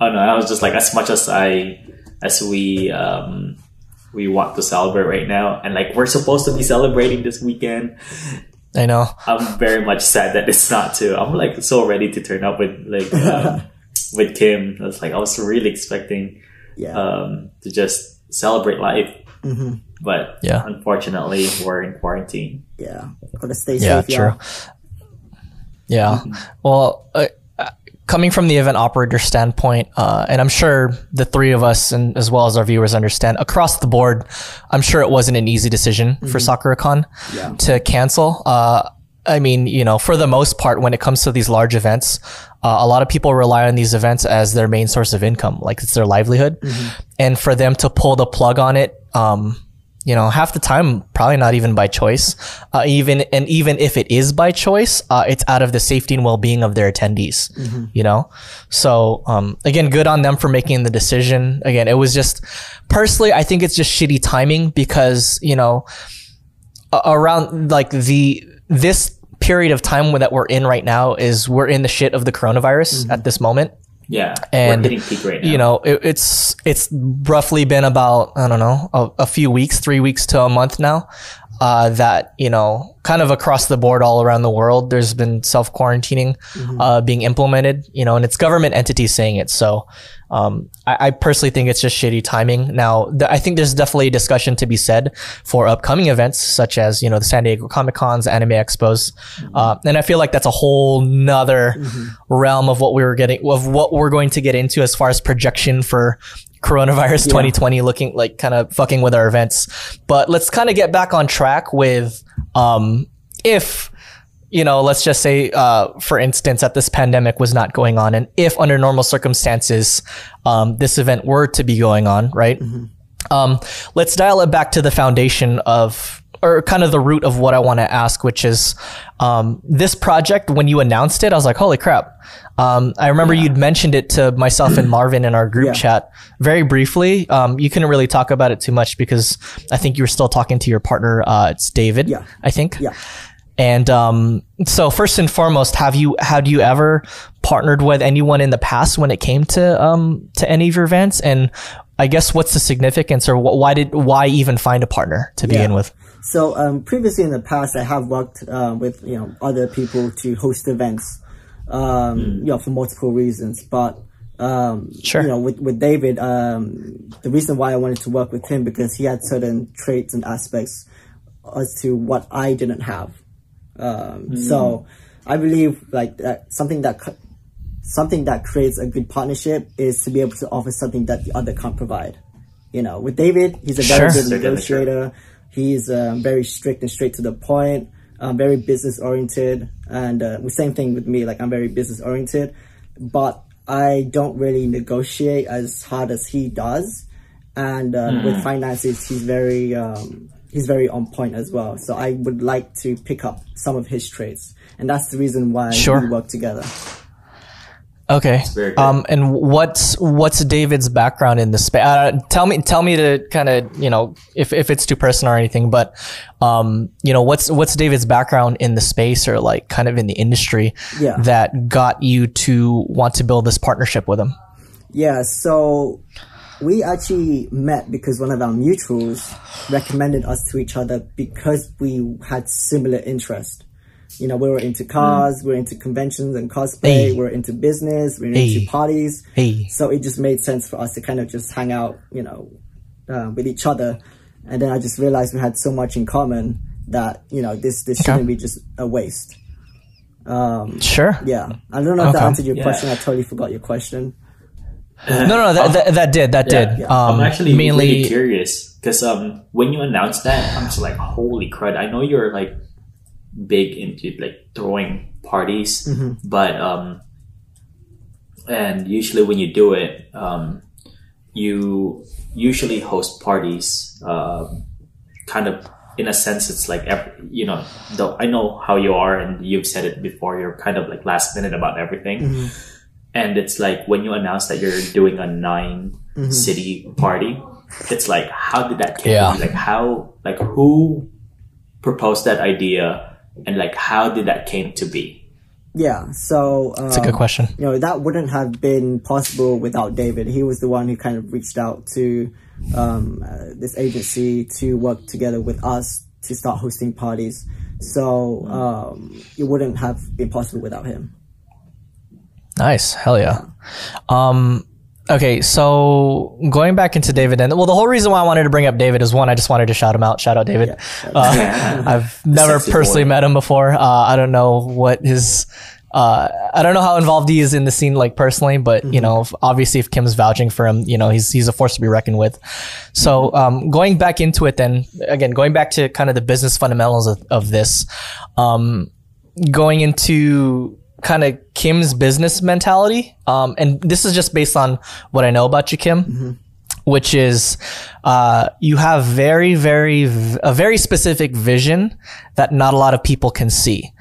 [SPEAKER 3] Oh no, I was just like, as much as I, as we, um, we want to celebrate right now, and like we're supposed to be celebrating this weekend.
[SPEAKER 1] I know.
[SPEAKER 3] I'm very much sad that it's not too. I'm like so ready to turn up with like um, with Kim. I was like, I was really expecting
[SPEAKER 2] yeah.
[SPEAKER 3] um, to just celebrate life. But
[SPEAKER 1] Yeah.
[SPEAKER 3] unfortunately, we're in quarantine.
[SPEAKER 2] yeah. Gotta stay
[SPEAKER 1] Yeah,
[SPEAKER 2] safe.
[SPEAKER 1] true.
[SPEAKER 2] Yeah.
[SPEAKER 1] Yeah. Well, uh, uh, coming from the event operator standpoint, uh, and I'm sure the three of us, and as well as our viewers, understand across the board. I'm sure it wasn't an easy decision for SakuraCon
[SPEAKER 2] Yeah.
[SPEAKER 1] to cancel. Uh, I mean, you know, for the most part, when it comes to these large events, uh, a lot of people rely on these events as their main source of income, like it's their livelihood. And for them to pull the plug on it, um, you know, half the time, probably not even by choice. Uh, even and even if it is by choice, uh, it's out of the safety and well-being of their attendees. You know, so um, again, good on them for making the decision. Again, it was just personally, I think it's just shitty timing because you know, around like the this period of time that we're in right now is we're in the shit of the coronavirus at this moment
[SPEAKER 3] Yeah,
[SPEAKER 1] And,
[SPEAKER 3] we're hitting peak right
[SPEAKER 1] you know it, it's it's roughly been about i don't know a, a few weeks three weeks to a month now uh, that you know kind of across the board all around the world there's been self quarantining uh, being implemented you know and it's government entities saying it. So um, I, I personally think it's just shitty timing. Now th- i think there's definitely a discussion to be said for upcoming events such as you know the san diego comic cons anime expos uh, and i feel like that's a whole nother realm of what we were getting of what we're going to get into as far as projection for coronavirus 2020 looking like kind of fucking with our events. But let's kind of get back on track with um if you know let's just say uh for instance that this pandemic was not going on and if under normal circumstances um this event were to be going on right um, let's dial it back to the foundation of, or kind of the root of what I want to ask, which is um, this project. When you announced it, I was like, "Holy crap!" Um, I remember you'd mentioned it to myself and Marvin in our group
[SPEAKER 2] Yeah.
[SPEAKER 1] chat very briefly. Um, you couldn't really talk about it too much because I think you were still talking to your partner. Uh, it's David,
[SPEAKER 2] Yeah.
[SPEAKER 1] I think.
[SPEAKER 2] Yeah.
[SPEAKER 1] And um, so, first and foremost, have you have you ever partnered with anyone in the past when it came to um, to any of your events? And I guess what's the significance, or wh- why did why even find a partner to begin
[SPEAKER 2] Yeah.
[SPEAKER 1] with?
[SPEAKER 2] So um, previously in the past, I have worked uh, with you know other people to host events, um, you know, for multiple reasons. But um,
[SPEAKER 1] Sure.
[SPEAKER 2] you know, with with David, um, the reason why I wanted to work with him because he had certain traits and aspects as to what I didn't have. Um, So I believe like that something that something that creates a good partnership is to be able to offer something that the other can't provide. You know, with David, he's a very
[SPEAKER 1] Sure.
[SPEAKER 2] good negotiator. He's um, very strict and straight to the point. Um, very business oriented, and uh, the same thing with me. Like I'm very business oriented, but I don't really negotiate as hard as he does. And uh, with finances, he's very um, he's very on point as well. So I would like to pick up some of his traits, and that's the reason why
[SPEAKER 1] Sure.
[SPEAKER 2] we work together.
[SPEAKER 1] Okay. Um, and what's what's David's background in the space? Uh, tell me, tell me to kind of you know if, if it's too personal or anything, but um, you know what's what's David's background in the space or like kind of in the industry
[SPEAKER 2] Yeah.
[SPEAKER 1] that got you to want to build this partnership with him?
[SPEAKER 2] Yeah, so we actually met because one of our mutuals recommended us to each other because we had similar interest. You know, we were into cars, we were into conventions and cosplay,
[SPEAKER 1] Hey.
[SPEAKER 2] we were into business, we were
[SPEAKER 1] Hey.
[SPEAKER 2] into parties.
[SPEAKER 1] Hey.
[SPEAKER 2] So it just made sense for us to kind of just hang out, you know, uh, with each other. and then I just realized we had so much in common that you know this this shouldn't be just a waste.
[SPEAKER 1] Sure.
[SPEAKER 2] Yeah, I don't know if that answered your
[SPEAKER 3] Yeah.
[SPEAKER 2] question. I totally forgot your question.
[SPEAKER 1] No, no, that, that, that did, that
[SPEAKER 3] Yeah,
[SPEAKER 1] did.
[SPEAKER 3] yeah.
[SPEAKER 1] Um,
[SPEAKER 3] I'm actually
[SPEAKER 1] mainly,
[SPEAKER 3] really curious because um, when you announced that, I'm just like, holy crud! I know you're like big into like throwing parties,
[SPEAKER 1] Mm-hmm.
[SPEAKER 3] but um, and usually when you do it, um, you usually host parties, um, kind of in a sense, it's like ev- you know, though I know how you are, and you've said it before. You're kind of like last minute about everything.
[SPEAKER 1] Mm-hmm.
[SPEAKER 3] And it's like when you announce that you're doing a 9 city party, it's like how did that came
[SPEAKER 1] Yeah.
[SPEAKER 3] Like how like who proposed that idea and like how did that came to be?
[SPEAKER 2] Yeah, so um,
[SPEAKER 1] it's a good question.
[SPEAKER 2] you know that wouldn't have been possible without David. He was the one who kind of reached out to um, uh, this agency to work together with us to start hosting parties. So um, it wouldn't have been possible without him.
[SPEAKER 1] Nice. Hell yeah. Um, okay. So going back into David and well, the whole reason why I wanted to bring up David is one, I just wanted to shout him out. Shout out David. Uh, I've never personally
[SPEAKER 3] boy.
[SPEAKER 1] met him before. Uh, I don't know what his, uh, I don't know how involved he is in the scene, like personally, but you know, if- obviously if Kim's vouching for him, you know, he's, he's a force to be reckoned with. So, um, going back into it then again, going back to kind of the business fundamentals of, of this, um, going into kind of Kim's business mentality. Um, and this is just based on what I know about you, Kim, which is uh, you have very, very, a very specific vision that not a lot of people can see.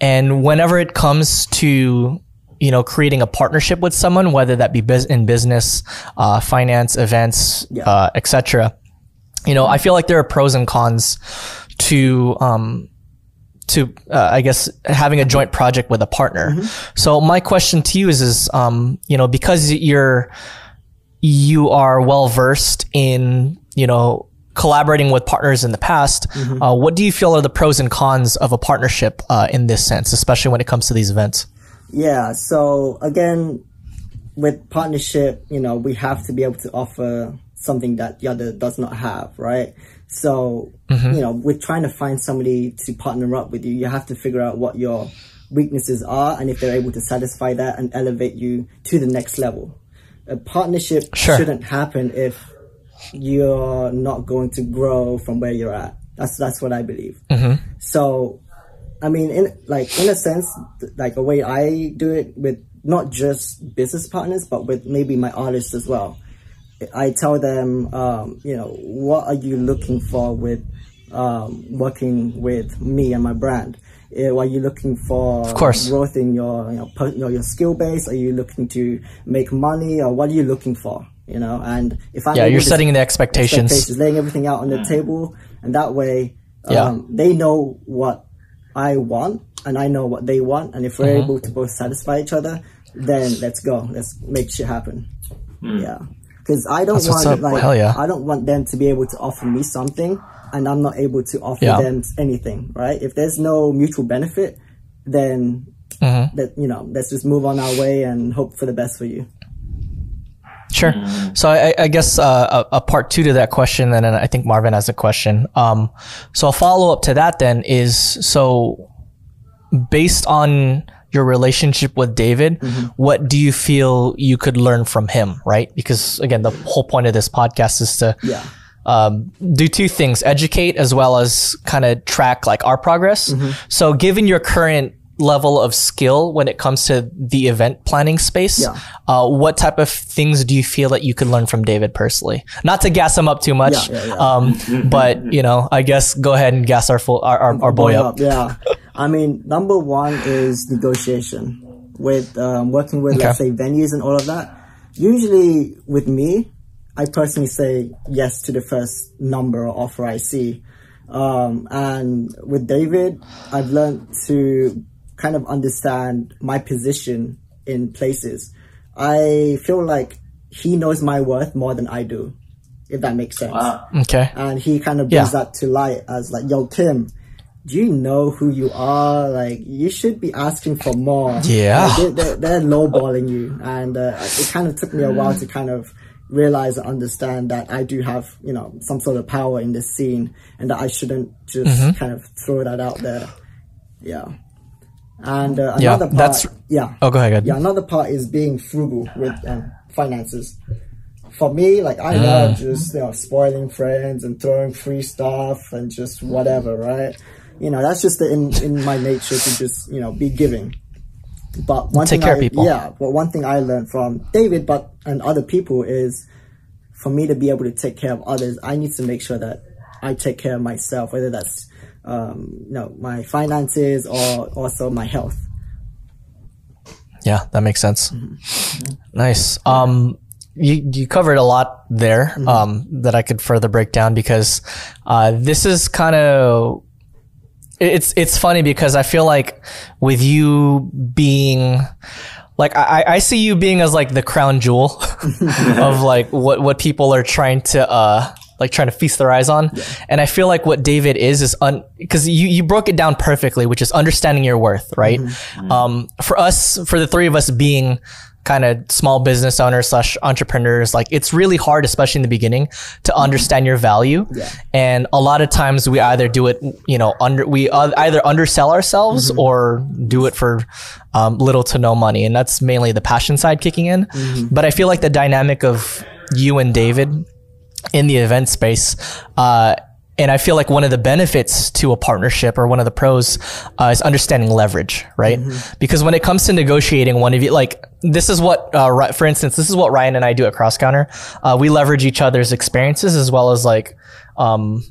[SPEAKER 1] And whenever it comes to you know creating a partnership with someone, whether that be bus- in business, uh, finance, events, uh, etc. You know, I feel like there are pros and cons to um, to uh, I guess having a joint project with a partner. So my question to you is is um you know because you're you are well versed in you know collaborating with partners in the past, uh, what do you feel are the pros and cons of a partnership uh, in this sense, especially when it comes to these events?
[SPEAKER 2] Yeah. So again, with partnership, you know, we have to be able to offer something that the other does not have, right? So, mm-hmm. you know, with trying to find somebody to partner up with you, you have to figure out what your weaknesses are and if they're able to satisfy that and elevate you to the next level. A partnership
[SPEAKER 1] Sure.
[SPEAKER 2] shouldn't happen if you're not going to grow from where you're at. That's that's what I believe. Mm-hmm. So I mean, in like in a sense, th- like a way I do it with not just business partners, but with maybe my artists as well. I tell them, um, you know, what are you looking for with um, working with me and my brand? Uh, Are you looking for
[SPEAKER 1] Of course.
[SPEAKER 2] growth in your you know, per, you know, your skill base? Are you looking to make money, or what are you looking for? You know, and if I
[SPEAKER 1] Yeah, you're setting the expectations.
[SPEAKER 2] expectations, laying everything out on the table, and that way,
[SPEAKER 1] Yeah.
[SPEAKER 2] um, they know what I want, and I know what they want, and if we're
[SPEAKER 1] Mm-hmm.
[SPEAKER 2] able to both satisfy each other, then let's go, let's make shit happen. Yeah, because I don't
[SPEAKER 1] That's
[SPEAKER 2] want like
[SPEAKER 1] Hell yeah.
[SPEAKER 2] I don't want them to be able to offer me something, and I'm not able to offer
[SPEAKER 1] Yeah.
[SPEAKER 2] them anything. Right? If there's no mutual benefit, then
[SPEAKER 1] Mm-hmm.
[SPEAKER 2] that you know, let's just move on our way and hope for the best for you.
[SPEAKER 1] Sure. So I, I guess uh, a, a part two to that question, and then I think Marvin has a question. Um, so a follow up to that then is so based on your relationship with David, what do you feel you could learn from him? Right? Because again, the whole point of this podcast is to
[SPEAKER 2] Yeah.
[SPEAKER 1] um, do two things: educate as well as kind of track like our progress. So, given your current level of skill when it comes to the event planning space,
[SPEAKER 2] Yeah.
[SPEAKER 1] uh, what type of things do you feel that you could learn from David personally? Not to gas him up too much,
[SPEAKER 2] Yeah, yeah, yeah.
[SPEAKER 1] Um, but you know, I guess go ahead and gas our full our, our, our boy
[SPEAKER 2] Going
[SPEAKER 1] up.
[SPEAKER 2] Yeah. I mean, number one is negotiation. With um, working with, let's say, venues and all of that. Usually, with me, I personally say yes to the first number or offer I see. Um, and with David, I've learned to kind of understand my position in places. I feel like he knows my worth more than I do, if that makes sense
[SPEAKER 3] Wow.
[SPEAKER 1] Okay.
[SPEAKER 2] and he kind of brings
[SPEAKER 1] Yeah.
[SPEAKER 2] that to light as like, "Yo, Kim, do you know who you are? Like, you should be asking for more.
[SPEAKER 1] Yeah.
[SPEAKER 2] Like, they, they're, they're lowballing you." And uh, it kind of took me a while to kind of realize and understand that I do have, you know, some sort of power in this scene and that I shouldn't just
[SPEAKER 1] Mm-hmm.
[SPEAKER 2] kind of throw that out there. Yeah. And uh,
[SPEAKER 1] Yeah,
[SPEAKER 2] another part,
[SPEAKER 1] that's-
[SPEAKER 2] yeah.
[SPEAKER 1] Oh, go ahead.
[SPEAKER 2] Yeah, another part is being frugal with um, finances. For me, like I love just you know spoiling friends and throwing free stuff and just whatever, right? You know, that's just the, in in my nature to just you know be giving. But one
[SPEAKER 1] Take
[SPEAKER 2] thing
[SPEAKER 1] care
[SPEAKER 2] I,
[SPEAKER 1] of people.
[SPEAKER 2] yeah, but one thing I learned from David, but and other people is for me to be able to take care of others, I need to make sure that I take care of myself, whether that's um, you know my finances or also my health.
[SPEAKER 1] Yeah, that makes sense.
[SPEAKER 2] Mm-hmm.
[SPEAKER 1] Nice. Um, you you covered a lot there.
[SPEAKER 2] Mm-hmm.
[SPEAKER 1] Um, that I could further break down because, uh, this is kind of. It's it's funny because I feel like with you being like I, I see you being as like the crown jewel of like what what people are trying to uh like trying to feast their eyes on. And i feel like what david is is un because you you broke it down perfectly which is understanding your worth right? Um for us for the three of us being kind of small business owners slash entrepreneurs like it's really hard especially in the beginning to understand your value. And a lot of times we either do it you know under we uh, either undersell ourselves or do it for um, little to no money. And that's mainly the passion side kicking in. But i feel like the dynamic of you and david in the event space. Uh, and I feel like one of the benefits to a partnership or one of the pros uh, is understanding leverage, right? Because when it comes to negotiating, one of you, like, this is what, uh, for instance, this is what Ryan and I do at Cross Counter. Uh, we leverage each other's experiences as well as like, um,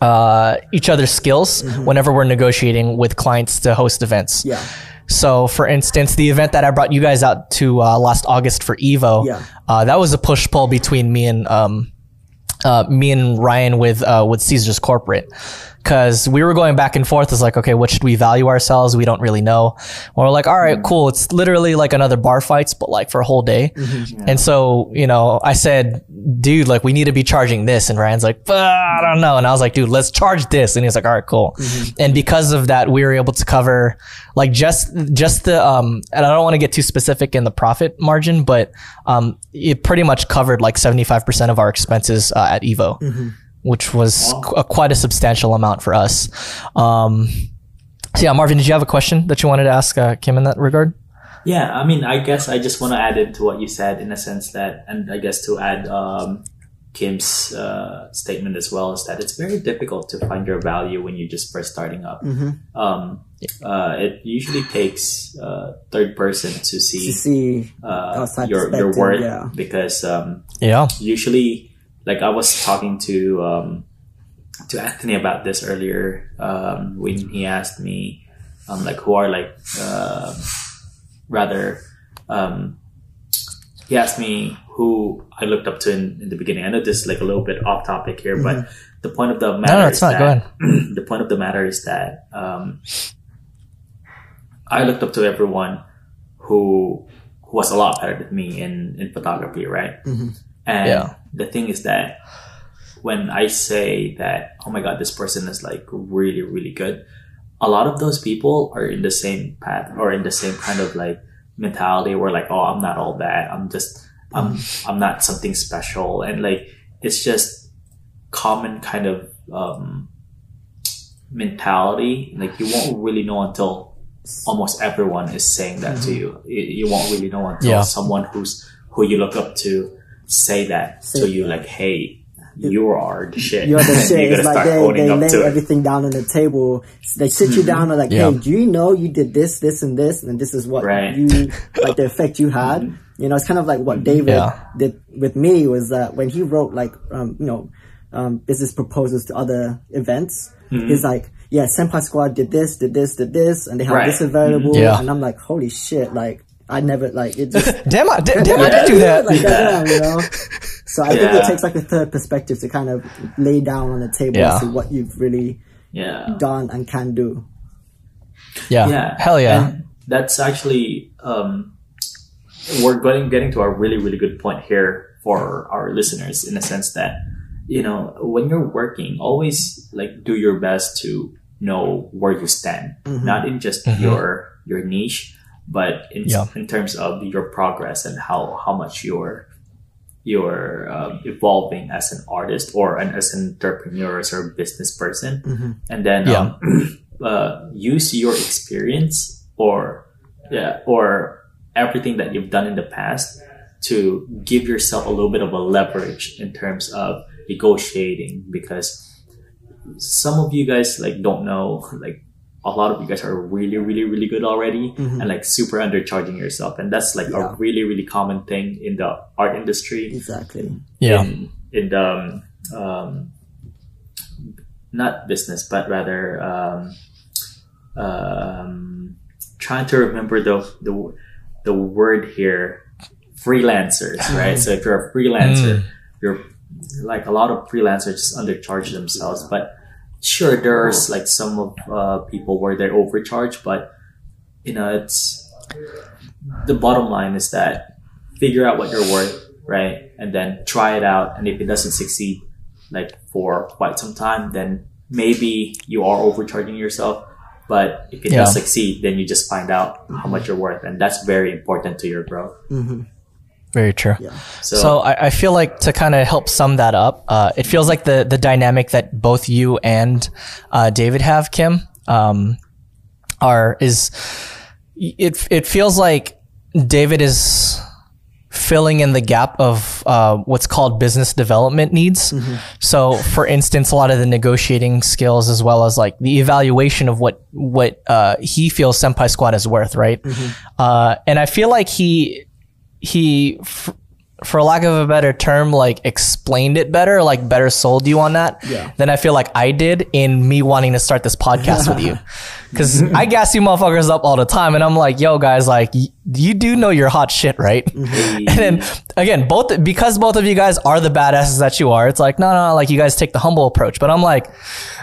[SPEAKER 1] uh, each other's skills whenever we're negotiating with clients to host events.
[SPEAKER 2] Yeah.
[SPEAKER 1] So, for instance, the event that I brought you guys out to uh, last August for Evo,
[SPEAKER 2] Yeah.
[SPEAKER 1] uh, that was a push pull between me and um, uh, me and Ryan with uh, with Caesar's corporate. Because we were going back and forth, it's like, okay, what should we value ourselves? We don't really know. We're like, all right, cool. It's literally like another bar fights, but like for a whole day. And so, you know, I said, dude, like we need to be charging this. And Ryan's like, "Uh, I don't know. And I was like, dude, let's charge this. And he's like, all right, cool. And because of that, we were able to cover like just, just the, um, and I don't want to get too specific in the profit margin, but, um, it pretty much covered like 75% of our expenses uh, at Evo, which was qu- quite a substantial amount for us. Um, so yeah, Marvin, did you have a question that you wanted to ask uh, Kim in that regard?
[SPEAKER 3] Yeah, I mean, I guess I just want to add into what you said in a sense that, and I guess to add um, Kim's uh, statement as well, is that it's very difficult to find your value when you're just first starting up. Um, uh, it usually takes uh, third person to
[SPEAKER 2] To
[SPEAKER 3] see
[SPEAKER 2] see
[SPEAKER 3] uh, your your worth
[SPEAKER 2] yeah.
[SPEAKER 3] because um,
[SPEAKER 1] Yeah.
[SPEAKER 3] usually like I was talking to um, to Anthony about this earlier um, when he asked me um, like who are like uh, rather um, he asked me who I looked up to in, in the beginning. I know this is like a little bit off topic here, but the point of the matter
[SPEAKER 1] no,
[SPEAKER 3] is
[SPEAKER 1] it's not. Go
[SPEAKER 3] that the point of the matter is that um, I looked up to everyone who who was a lot better than me in in photography, right? And
[SPEAKER 1] Yeah.
[SPEAKER 3] The thing is that when I say that, oh my god, this person is like really really good, a lot of those people are in the same path or in the same kind of like mentality where like, oh, I'm not all that. I'm just I'm I'm not something special, and like it's just common kind of um, mentality. Like you won't really know until almost everyone is saying that to you. you. You won't really know until
[SPEAKER 1] Yeah.
[SPEAKER 3] someone who's who you look up to say that to you, like, "Hey, you are the shit."
[SPEAKER 2] You're the shit.
[SPEAKER 3] you
[SPEAKER 2] It's like they, they lay
[SPEAKER 3] to it.
[SPEAKER 2] everything down on the table. They sit you down and like,
[SPEAKER 1] Yeah.
[SPEAKER 2] hey, do you know you did this, this, and this, and this is what
[SPEAKER 3] Right.
[SPEAKER 2] you like the effect you had. You know, it's kind of like what David
[SPEAKER 1] Yeah.
[SPEAKER 2] did with me was that when he wrote like um, you know um, business proposals to other events,
[SPEAKER 3] Mm-hmm.
[SPEAKER 2] he's like, yeah, Senpai Squad did this, did this, did this, and they have
[SPEAKER 3] Right.
[SPEAKER 2] this available,
[SPEAKER 1] Yeah.
[SPEAKER 2] and I'm like, holy shit, like. I never like it just
[SPEAKER 1] Damn, I, damn, damn, I did do that.
[SPEAKER 2] like that, you know. So I think it takes like a third perspective to kind of lay down on the table
[SPEAKER 1] Yeah.
[SPEAKER 2] and see what you've really
[SPEAKER 3] Yeah.
[SPEAKER 2] done and can do.
[SPEAKER 1] Yeah.
[SPEAKER 3] yeah
[SPEAKER 1] Hell yeah.
[SPEAKER 3] and that's actually um, we're getting getting to a really really good point here for our listeners in the sense that you know when you're working always like do your best to know where you stand not in just your your niche but in,
[SPEAKER 1] Yeah.
[SPEAKER 3] in terms of your progress and how how much you're you're um, evolving as an artist or an, as an entrepreneur or a business person, and then
[SPEAKER 1] Yeah.
[SPEAKER 3] um, uh, use your experience or yeah or everything that you've done in the past to give yourself a little bit of a leverage in terms of negotiating because some of you guys like don't know like a lot of you guys are really really really good already and like super undercharging yourself. And that's like
[SPEAKER 2] Yeah.
[SPEAKER 3] a really really common thing in the art industry.
[SPEAKER 2] Exactly.
[SPEAKER 1] Yeah.
[SPEAKER 3] in, in the um, um, not business but rather um, um, trying to remember the the the word here freelancers right? So if you're a freelancer you're like a lot of freelancers just undercharge themselves. But sure there's like some of uh, people where they're overcharged but you know it's the bottom line is that figure out what you're worth right and then try it out and if it doesn't succeed like for quite some time then maybe you are overcharging yourself but if it
[SPEAKER 1] Yeah.
[SPEAKER 3] does succeed then you just find out how much you're worth and that's very important to your growth
[SPEAKER 1] Very true.
[SPEAKER 2] Yeah.
[SPEAKER 3] so,
[SPEAKER 1] So I, I feel like to kind of help sum that up, uh, it feels like the the dynamic that both you and uh, David have, Kim, um, are is it it feels like David is filling in the gap of uh, what's called business development needs. So, for instance, a lot of the negotiating skills, as well as like the evaluation of what what uh, he feels Senpai Squad is worth, right? Uh, and I feel like he he f- for lack of a better term like explained it better like better sold you on that
[SPEAKER 2] Yeah.
[SPEAKER 1] than i feel like i did in me wanting to start this podcast with you. Because i gas you motherfuckers up all the time and i'm like yo guys like y- you do know you're hot shit right? Mm-hmm. And then again both because both of you guys are the badasses that you are it's like no no like you guys take the humble approach. But i'm like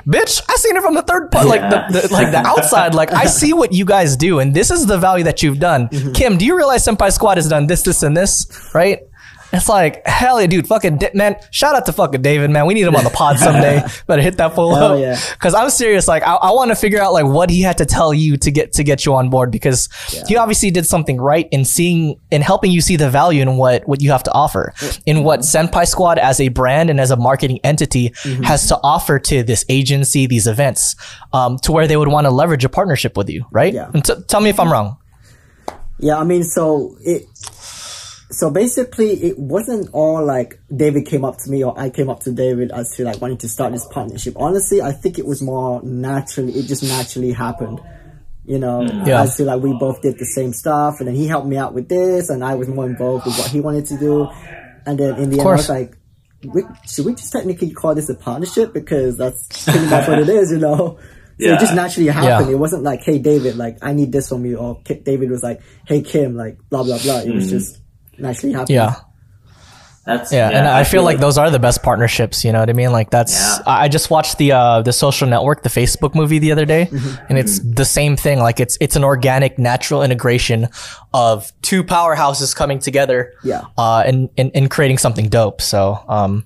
[SPEAKER 1] bitch i seen it from the third part like the, the like the outside like i see what you guys do and this is the value that you've done. Mm-hmm. Kim do you realize senpai squad has done this this and this right it's like hell yeah, dude. Fucking di- man. Shout out to fucking David, man. We need him on the pod someday. Better hit that fool
[SPEAKER 2] Hell
[SPEAKER 1] up.
[SPEAKER 2] yeah.
[SPEAKER 1] Cause I'm serious. Like I, I want to figure out like what he had to tell you to get to get you on board because he obviously did something right in seeing in helping you see the value in what what you have to offer in what Senpai Squad as a brand and as a marketing entity
[SPEAKER 2] Mm-hmm.
[SPEAKER 1] has to offer to this agency, these events, um, to where they would want to leverage a partnership with you, right?
[SPEAKER 2] Yeah.
[SPEAKER 1] And t- tell me if I'm wrong.
[SPEAKER 2] Yeah, I mean, so it, so basically, it wasn't all like David came up to me or I came up to David as to like wanting to start this partnership. Honestly, I think it was more naturally. It just naturally happened. You know, mm.
[SPEAKER 1] Yeah.
[SPEAKER 2] as to like we both did the same stuff, and then he helped me out with this, and I was more involved with what he wanted to do, and then in the end, I was like. We, should we just technically call this a partnership because that's pretty much what it is, you know? So
[SPEAKER 3] Yeah.
[SPEAKER 2] it just naturally happened.
[SPEAKER 1] Yeah.
[SPEAKER 2] It wasn't like, hey, David, like, I need this from you. Or David was like, hey, Kim, like, blah, blah, blah. It was mm. just naturally happening.
[SPEAKER 1] Yeah.
[SPEAKER 3] that's
[SPEAKER 1] Yeah, and I, feel like, those are the best partnerships. You know what I mean? Like that's.
[SPEAKER 3] Yeah.
[SPEAKER 1] I I just watched the uh, the Social Network, the Facebook movie the other day,
[SPEAKER 2] Mm-hmm.
[SPEAKER 1] and it's the same thing. Like it's it's an organic, natural integration of two powerhouses coming together.
[SPEAKER 2] Yeah.
[SPEAKER 1] Uh, and, and and creating something dope. So, um,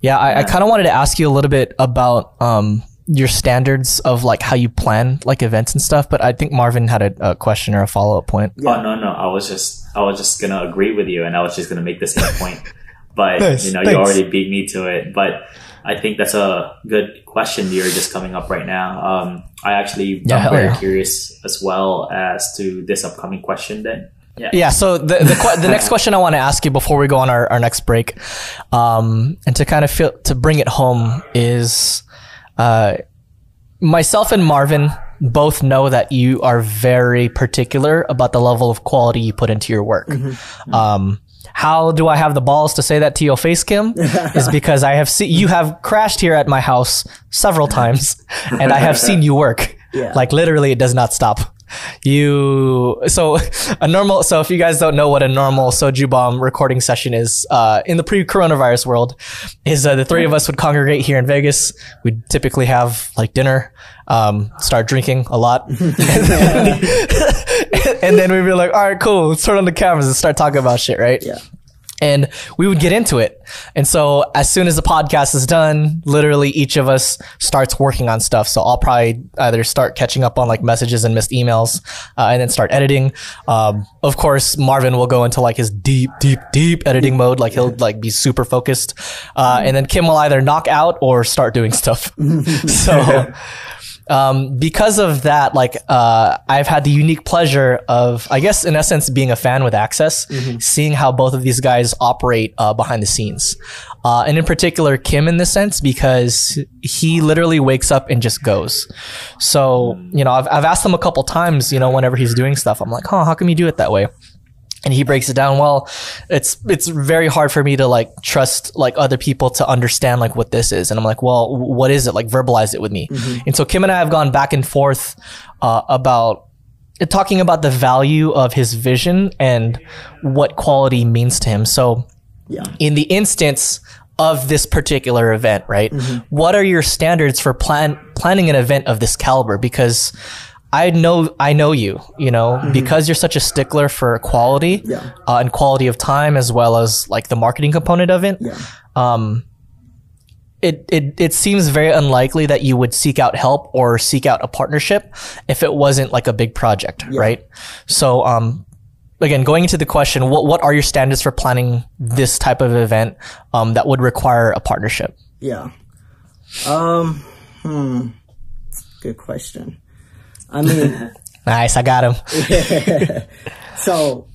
[SPEAKER 1] yeah, I, I kind of wanted to ask you a little bit about um your standards of like how you plan like events and stuff. But I think Marvin had a, a question or a follow up point.
[SPEAKER 3] Oh no, no, I was just I was just gonna agree with you, and I was just gonna make the same point. But
[SPEAKER 1] Nice,
[SPEAKER 3] you know,
[SPEAKER 1] thanks.
[SPEAKER 3] you already beat me to it. But I think that's a good question you're just coming up right now. Um, I actually
[SPEAKER 1] Yeah,
[SPEAKER 3] am very
[SPEAKER 1] yeah.
[SPEAKER 3] curious as well as to this upcoming question. Then, yeah,
[SPEAKER 1] Yeah. So the the, the next question I want to ask you before we go on our, our next break, um, and to kind of feel to bring it home is, uh, myself and Marvin both know that you are very particular about the level of quality you put into your work. Um, how do I have the balls to say that to your face, Kim? is because I have seen you have crashed here at my house several times, and I have seen you work.
[SPEAKER 2] Yeah.
[SPEAKER 1] Like literally, it does not stop. You so a normal. So if you guys don't know what a normal soju bomb recording session is, uh, in the pre-coronavirus world, is uh, the three of us would congregate here in Vegas. We'd typically have like dinner, um, start drinking a lot, and then we'd be like, "All right, cool. Let's turn on the cameras and start talking about shit." Right?
[SPEAKER 2] Yeah.
[SPEAKER 1] And we would get into it. And so as soon as the podcast is done, literally each of us starts working on stuff. So I'll probably either start catching up on like messages and missed emails, uh, and then start editing. Um, of course, Marvin will go into like his deep, deep, deep editing mode. Like he'll like be super focused. Uh, and then Kim will either knock out or start doing stuff. so, um, because of that, like, uh, I've had the unique pleasure of, I guess, in essence, being a fan with Access, seeing how both of these guys operate uh, behind the scenes. Uh, and in particular, Kim in this sense, because he literally wakes up and just goes. So, you know, I've, I've asked him a couple times, you know, whenever he's doing stuff, I'm like, huh, how come you do it that way? And he breaks it down well it's it's very hard for me to like trust like other people to understand like what this is and i'm like well what is it like verbalize it with me and so kim and i have gone back and forth uh, about talking about the value of his vision and what quality means to him so
[SPEAKER 2] Yeah.
[SPEAKER 1] in the instance of this particular event, right? What are your standards for plan planning an event of this caliber? Because I know I know you, you know, because you're such a stickler for quality
[SPEAKER 2] Yeah.
[SPEAKER 1] uh, and quality of time as well as like the marketing component of it.
[SPEAKER 2] Yeah.
[SPEAKER 1] Um, it, it it seems very unlikely that you would seek out help or seek out a partnership if it wasn't like a big project, right? So um, again, going into the question, what what are your standards for planning this type of event um, that would require a partnership?
[SPEAKER 2] Yeah. Um. Hmm. Good question. I mean,
[SPEAKER 1] Nice, I got him.
[SPEAKER 2] so,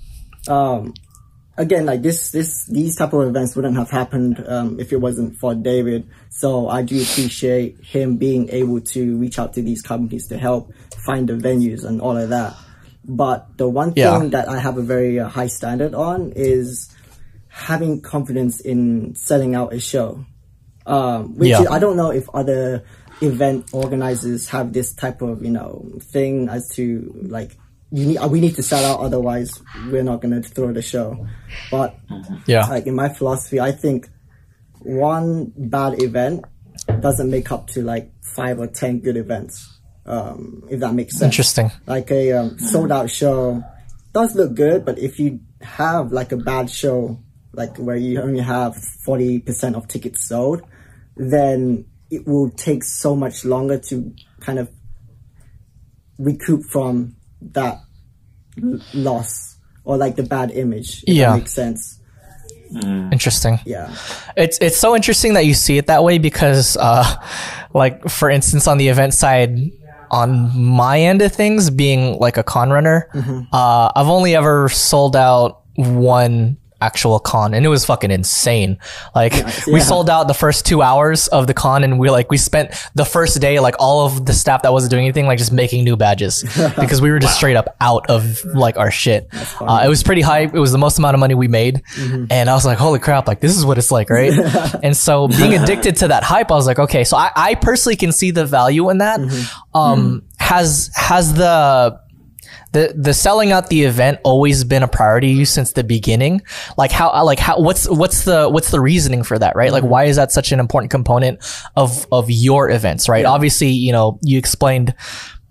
[SPEAKER 2] um, again, like this, this, these type of events wouldn't have happened um, if it wasn't for David. So I do appreciate him being able to reach out to these companies to help find the venues and all of that. But the one thing
[SPEAKER 1] Yeah.
[SPEAKER 2] that I have a very uh, high standard on is having confidence in selling out a show. Um, which
[SPEAKER 1] Yeah.
[SPEAKER 2] is- I don't know if other event organizers have this type of you know thing as to like you need we need to sell out otherwise we're not going to throw the show. But
[SPEAKER 1] Yeah,
[SPEAKER 2] like in my philosophy, I think one bad event doesn't make up to like five or ten good events. Um, if that makes sense.
[SPEAKER 1] interesting.
[SPEAKER 2] Like a um, sold out show does look good, but if you have like a bad show, like where you only have forty percent of tickets sold, then it will take so much longer to kind of recoup from that l- loss or like the bad image. If
[SPEAKER 1] Yeah.
[SPEAKER 2] that makes sense.
[SPEAKER 1] Interesting.
[SPEAKER 2] Yeah.
[SPEAKER 1] It's it's so interesting that you see it that way because, uh, like for instance, on the event side, on my end of things, being like a con runner, uh, I've only ever sold out one actual con, and it was fucking insane. Like we
[SPEAKER 2] yeah.
[SPEAKER 1] sold out the first two hours of the con, and we like we spent the first day like all of the staff that wasn't doing anything like just making new badges because we were just straight up out of like our shit. Uh, it was pretty hype. It was the most amount of money we made, and I was like, holy crap! Like this is what it's like, right? and so being addicted to that hype, I was like, okay, so I, I personally can see the value in that. Um, has has the the the selling out the event always been a priority to you since the beginning? Like how uh, like how what's what's the what's the reasoning for that right? Like mm-hmm. why is that such an important component of of your events right? Obviously you know you explained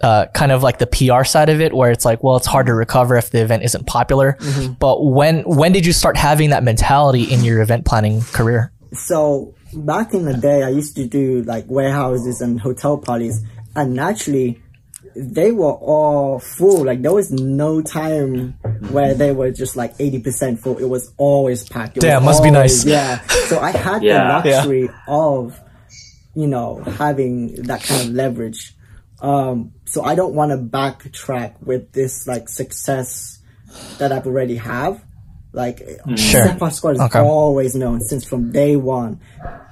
[SPEAKER 1] uh, kind of like the PR side of it, where it's like, well, it's hard to mm-hmm. recover if the event isn't popular. Mm-hmm. But when when did you start having that mentality in your event planning career?
[SPEAKER 2] So back in the day, I used to do like warehouses and hotel parties, and naturally, they were all full. Like there was no time where they were just like eighty percent full. It was always packed. It
[SPEAKER 1] Damn,
[SPEAKER 2] was
[SPEAKER 1] must be nice.
[SPEAKER 2] Yeah. So I had
[SPEAKER 3] Yeah.
[SPEAKER 2] the luxury of, you know, having that kind of leverage. Um, so I don't want to backtrack with this like success that I've already have. Like
[SPEAKER 1] Sure.
[SPEAKER 2] Step Squad is
[SPEAKER 1] Okay.
[SPEAKER 2] always known since from day one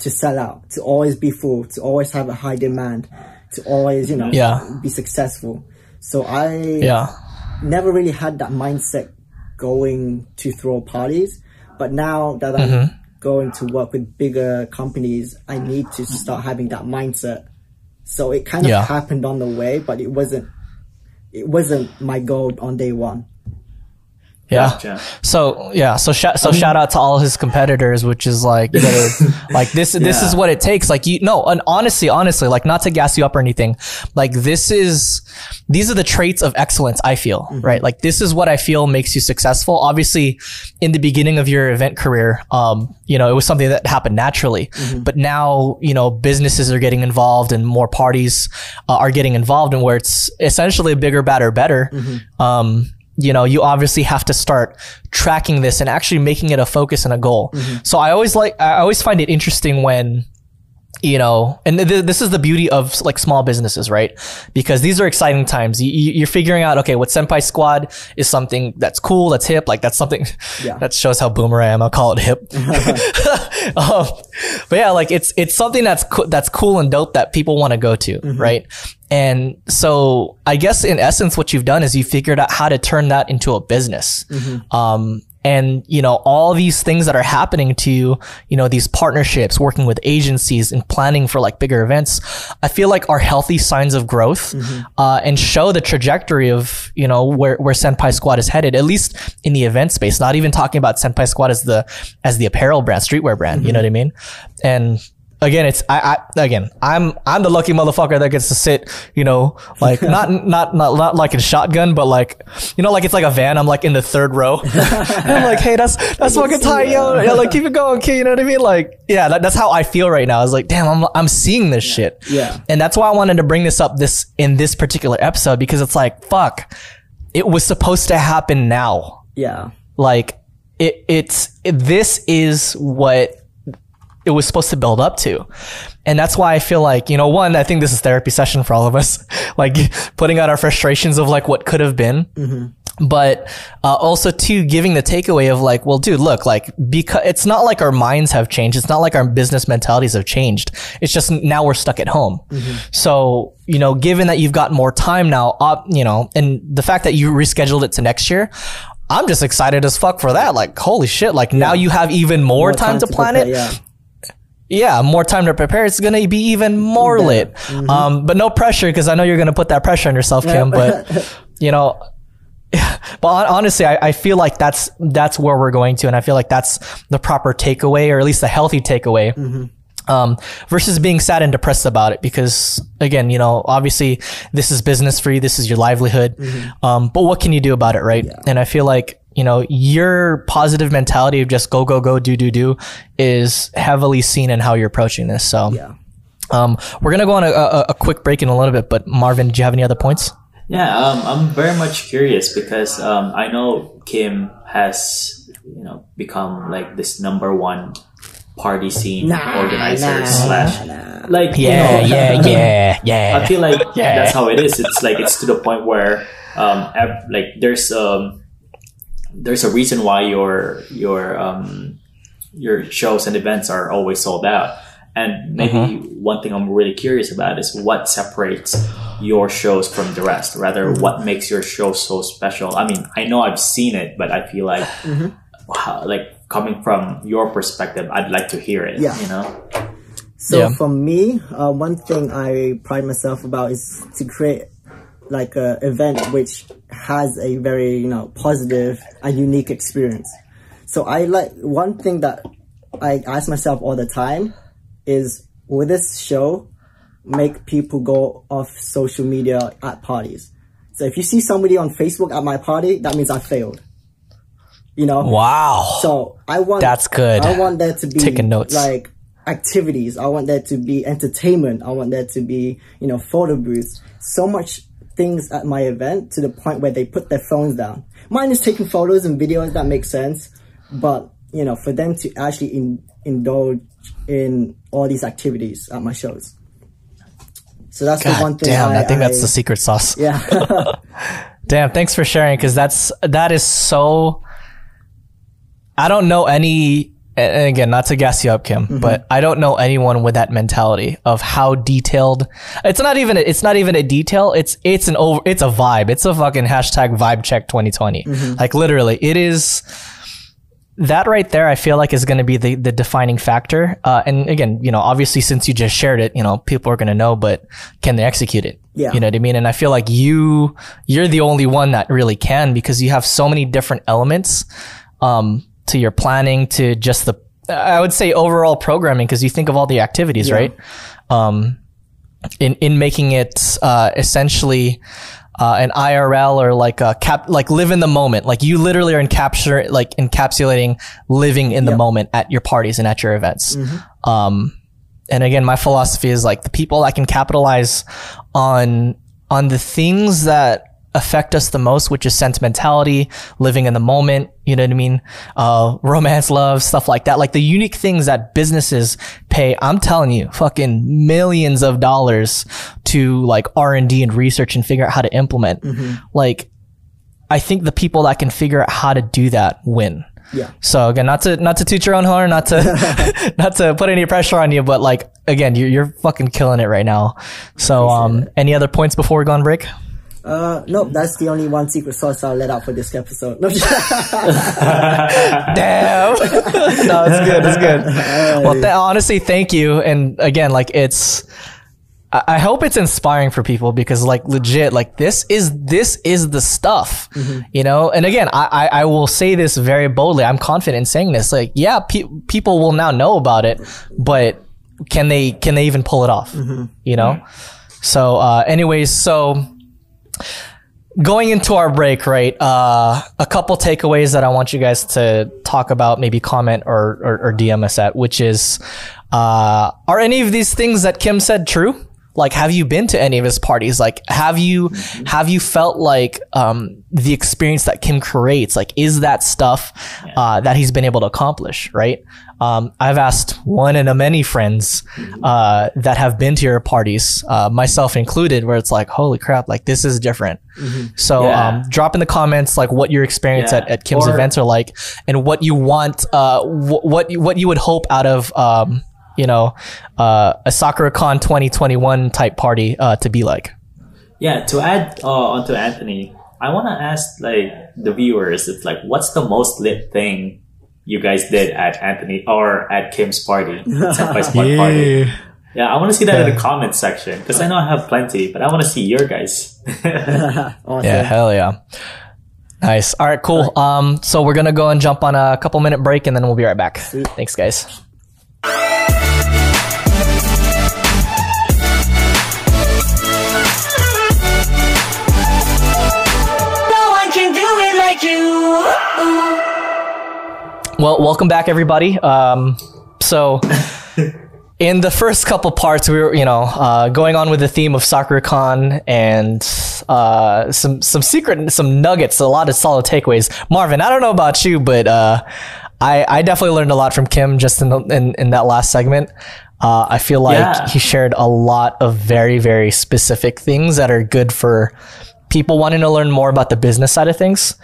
[SPEAKER 2] to sell out, to always be full, to always have a high demand, to always, you know,
[SPEAKER 1] Yeah.
[SPEAKER 2] be successful. So I
[SPEAKER 1] Yeah,
[SPEAKER 2] never really had that mindset going to throw parties. But now that I'm
[SPEAKER 1] Mm-hmm.
[SPEAKER 2] going to work with bigger companies, I need to start having that mindset. So it kind of
[SPEAKER 1] Yeah.
[SPEAKER 2] happened on the way, but it wasn't, it wasn't my goal on day one.
[SPEAKER 1] Yeah. So yeah, so shout so shout out to all his competitors, which is like like this this is what it takes. Like you no, and honestly, honestly, like not to gas you up or anything, like this is these are the traits of excellence. I feel right. Like this is what I feel makes you successful. Obviously, in the beginning of your event career, um, you know, it was something that happened naturally, but now you know businesses are getting involved and more parties uh, are getting involved, and where it's essentially bigger, badder, better. Um, you know, you obviously have to start tracking this and actually making it a focus and a goal. So I always like, I always find it interesting when, you know, and th- this is the beauty of like small businesses, right? Because these are exciting times. You, you're figuring out, okay, what Senpai Squad is something that's cool, that's hip, like that's something
[SPEAKER 2] Yeah.
[SPEAKER 1] that shows how boomer I am. I'll call it hip. um, but yeah, like it's it's something that's co- that's cool and dope that people want to go to, right? And so I guess in essence, what you've done is you figured out how to turn that into a business. Um, and you know all these things that are happening to you, you know these partnerships, working with agencies, and planning for like bigger events. I feel like are healthy signs of growth, uh, and show the trajectory of you know where where Senpai Squad is headed. At least in the event space. Not even talking about Senpai Squad as the as the apparel brand, streetwear brand. You know what I mean? And again, it's I, I again, I'm I'm the lucky motherfucker that gets to sit, you know, like not not not not like in shotgun, but like you know, like it's like a van. I'm like in the third row. I'm like, hey, that's that's fucking tight, yo. Yeah, like keep it going, kid. You know what I mean? Like, yeah, that, that's how I feel right now. I was like, damn, I'm I'm seeing this shit.
[SPEAKER 2] Yeah.
[SPEAKER 1] And that's why I wanted to bring this up this in this particular episode because it's like, fuck, it was supposed to happen now
[SPEAKER 2] Yeah.
[SPEAKER 1] like it it's it, this is what it was supposed to build up to. And that's why i feel like you know one i think this is therapy session for all of us like putting out our frustrations of like what could have been. But uh, also two giving the takeaway of like well dude look like because it's not like our minds have changed. It's not like our business mentalities have changed. It's just now we're stuck at home. So you know given that you've got more time now up you know and the fact that you rescheduled it to next year I'm just excited as fuck for that. Like, holy shit. Like now you have even more,
[SPEAKER 2] More
[SPEAKER 1] time, to plan
[SPEAKER 2] prepare,
[SPEAKER 1] it.
[SPEAKER 2] Yeah.
[SPEAKER 1] Yeah, more time to prepare. It's gonna be even more lit.
[SPEAKER 2] Mm-hmm.
[SPEAKER 1] Um, but no pressure because I know you're gonna put that pressure on yourself, Kim. But you know, but honestly, I, I feel like that's that's where we're going to, and I feel like that's the proper takeaway, or at least the healthy takeaway.
[SPEAKER 2] Mm-hmm.
[SPEAKER 1] Um, versus being sad and depressed about it because again, you know, obviously this is business for you. This is your livelihood.
[SPEAKER 2] Mm-hmm.
[SPEAKER 1] Um, but what can you do about it? Right. And I feel like, you know, your positive mentality of just go, go, go, do, do, do is heavily seen in how you're approaching this. So,
[SPEAKER 2] Yeah.
[SPEAKER 1] um, we're going to go on a, a, a quick break in a little bit, but Marvin, do you have any other points?
[SPEAKER 3] Yeah, um, I'm very much curious because um, I know Kim has, you know, become like this number one party scene
[SPEAKER 2] Nah,
[SPEAKER 3] organizer
[SPEAKER 2] nah,
[SPEAKER 3] slash
[SPEAKER 2] nah.
[SPEAKER 3] like you
[SPEAKER 1] Yeah,
[SPEAKER 3] know,
[SPEAKER 1] yeah, yeah, yeah.
[SPEAKER 3] I feel like
[SPEAKER 1] Yeah.
[SPEAKER 3] that's how it is. It's like it's to the point where um ev- like there's um there's a reason why your your um your shows and events are always sold out. And maybe one thing I'm really curious about is what separates your shows from the rest. Rather, what makes your show so special? I mean, I know I've seen it, but I feel like, wow, like coming from your perspective, I'd like to hear it.
[SPEAKER 2] Yeah.
[SPEAKER 3] You know?
[SPEAKER 2] So
[SPEAKER 1] Yeah.
[SPEAKER 2] for me, uh, one thing I pride myself about is to create like a event which has a very you know positive and unique experience. So I like one thing that I ask myself all the time is will this show make people go off social media at parties? So if you see somebody on Facebook at my party, that means I failed. You know,
[SPEAKER 1] Wow.
[SPEAKER 2] so I want
[SPEAKER 1] That's good.
[SPEAKER 2] I want there to be
[SPEAKER 1] Taking notes.
[SPEAKER 2] like activities. I want there to be entertainment. I want there to be you know photo booths. So much things at my event to the point where they put their phones down. Mine is taking photos and videos. That makes sense, but you know for them to actually in, indulge in all these activities at my shows. So that's the one thing.
[SPEAKER 1] damn, I,
[SPEAKER 2] I,
[SPEAKER 1] think that's
[SPEAKER 2] I-
[SPEAKER 1] the secret sauce.
[SPEAKER 2] yeah.
[SPEAKER 1] Damn, thanks for sharing because that's that is so. I don't know any, and again, not to gas you up, Kim,
[SPEAKER 2] Mm-hmm.
[SPEAKER 1] but I don't know anyone with that mentality of how detailed. It's not even. A, it's not even a detail. It's it's an over. It's a vibe. It's a fucking hashtag vibe check 2020.
[SPEAKER 2] Mm-hmm.
[SPEAKER 1] Like literally, it is. that right there, I feel like is going to be the, the defining factor. Uh, and again, you know, obviously since you just shared it, you know, people are going to know, but can they execute it?
[SPEAKER 2] Yeah.
[SPEAKER 1] You know what I mean? And I feel like you, you're the only one that really can because you have so many different elements, um, to your planning, to just the, I would say overall programming, because you think of all the activities, right? Um, in, in making it, uh, essentially, uh, an IRL or like a cap, like live in the moment. Like you literally are encapture, like encapsulating living in the moment at your parties and at your events. Um, and again, my philosophy is like the people that can capitalize on, on the things that affect us the most, which is sentimentality, living in the moment. You know what I mean? Uh, romance, love, stuff like that. Like the unique things that businesses pay. I'm telling you, fucking millions of dollars to like R and D and research and figure out how to implement. Like, I think the people that can figure out how to do that win.
[SPEAKER 2] Yeah.
[SPEAKER 1] So again, not to not to toot your own horn, not to not to put any pressure on you, but like again, you're you're fucking killing it right now. So um, any other points before we go on break?
[SPEAKER 2] Uh, nope, that's the only one secret sauce I'll let out for this episode. No,
[SPEAKER 1] Damn. no, it's good. It's good. Well, th- honestly, thank you. And again, like it's. I I hope it's inspiring for people because, like, legit, like this is this is the stuff, you know. And again, I, I I will say this very boldly. I'm confident in saying this. Like, yeah, pe- people will now know about it, but can they can they even pull it off? You know. So, uh, anyways, so going into our break, right? Uh, a couple takeaways that I want you guys to talk about, maybe comment or, or, or DM us at, which is, uh, are any of these things that Kim said true? Like, have you been to any of his parties? Like, have you, have you felt like, um, the experience that Kim creates, like, is that stuff, uh, that he's been able to accomplish, right? Um, I've asked one and a many friends, uh, that have been to your parties, uh, myself included, where it's like, holy crap, like, this is different. So,
[SPEAKER 3] Yeah.
[SPEAKER 1] um, drop in the comments, like, what your experience
[SPEAKER 3] Yeah.
[SPEAKER 1] at, at Kim's
[SPEAKER 3] Or-
[SPEAKER 1] events are like and what you want, uh, wh- what, you- what you would hope out of, um, you know, uh, a SakuraCon 2021 type party, uh, to be like.
[SPEAKER 3] Yeah, to add uh, onto Anthony, I want to ask like the viewers, it's like, what's the most lit thing you guys did at Anthony or at Kim's party, Senpai's Block party? Yeah, I want to see that in the comments section because I know I have plenty, but I want to see your guys.
[SPEAKER 2] awesome.
[SPEAKER 1] Yeah, hell yeah. Nice. All right, cool. Um, so we're gonna go and jump on a couple minute break, and then we'll be right back. Thanks, guys. Well, welcome back, everybody. Um, so, in the first couple parts, we were, you know, uh, going on with the theme of SakuraCon and uh, some some secret, some nuggets, a lot of solid takeaways. Marvin, I don't know about you, but uh, I I definitely learned a lot from Kim just in the, in, in that last segment. Uh, I feel like
[SPEAKER 3] Yeah.
[SPEAKER 1] he shared a lot of very very specific things that are good for people wanting to learn more about the business side of things.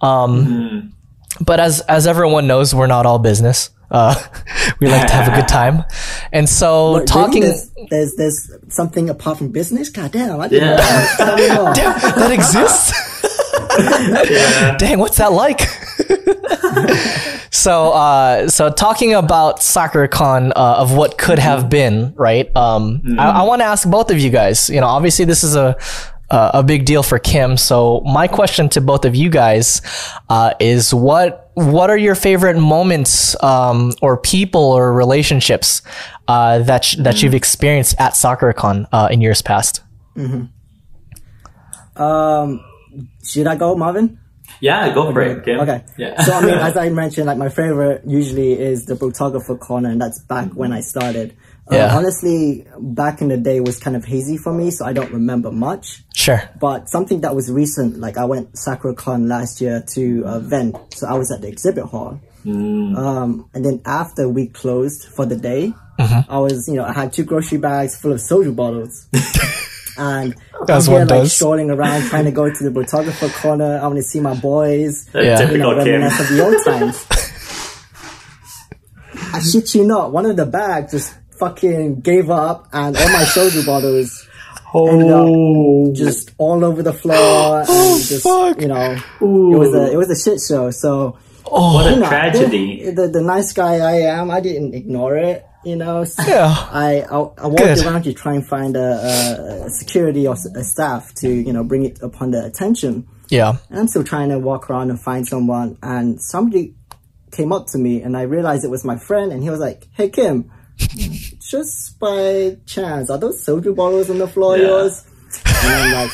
[SPEAKER 1] Um, but as as everyone knows, we're not all business. Uh, we like to have a good time, and so
[SPEAKER 2] But
[SPEAKER 1] talking.
[SPEAKER 2] really, there's, there's there's something apart from business. God damn, I didn't
[SPEAKER 3] Yeah.
[SPEAKER 2] know. that. Tell me more.
[SPEAKER 1] Damn, that exists. Dang, what's that like? so, uh, so talking about SakuraCon uh, of what could have been, right? Um, I, I want to ask both of you guys. You know, obviously this is a uh, a big deal for Kim. So, my question to both of you guys uh, is what what are your favorite moments um, or people or relationships uh, that sh- that you've experienced at SakuraCon uh, in years past?
[SPEAKER 2] Um, should I go, Marvin?
[SPEAKER 3] yeah, go for it. Kim.
[SPEAKER 2] Okay.
[SPEAKER 3] Yeah.
[SPEAKER 2] So I mean, as I mentioned, like my favorite usually is the photographer corner, and that's back when I started. Uh, Honestly, back in the day was kind of hazy for me, so I don't remember much.
[SPEAKER 1] Sure.
[SPEAKER 2] But something that was recent, like I went SakuraCon last year to uh, Vent, so I was at the exhibit hall. Um, and then after we closed for the day, I was, you know, I had two grocery bags full of soju bottles. and
[SPEAKER 1] As
[SPEAKER 2] I'm here
[SPEAKER 1] one
[SPEAKER 2] like
[SPEAKER 1] does.
[SPEAKER 2] strolling around trying to go to the photographer corner. I want to see my boys
[SPEAKER 1] Yeah.
[SPEAKER 2] you know,
[SPEAKER 3] typical Kim.
[SPEAKER 2] reminisce of the old times. I shit you not, one of the bags just fucking gave up and all my soju bottles ended up just all over the floor and oh, just
[SPEAKER 1] fuck.
[SPEAKER 2] you know it was a it was a shit show. So
[SPEAKER 3] what a
[SPEAKER 2] you know,
[SPEAKER 3] tragedy.
[SPEAKER 2] The, the the nice guy I am, I didn't ignore it. You know, So
[SPEAKER 1] Yeah.
[SPEAKER 2] I I, I walked
[SPEAKER 1] Good.
[SPEAKER 2] around to try and find a, a, a security or s- a staff to you know bring it upon their attention.
[SPEAKER 1] Yeah.
[SPEAKER 2] And I'm still trying to walk around and find someone, and somebody came up to me, and I realized it was my friend, and he was like, "Hey Kim, just by chance, are those soju bottles on the floor
[SPEAKER 3] Yeah.
[SPEAKER 2] yours?" And I'm like,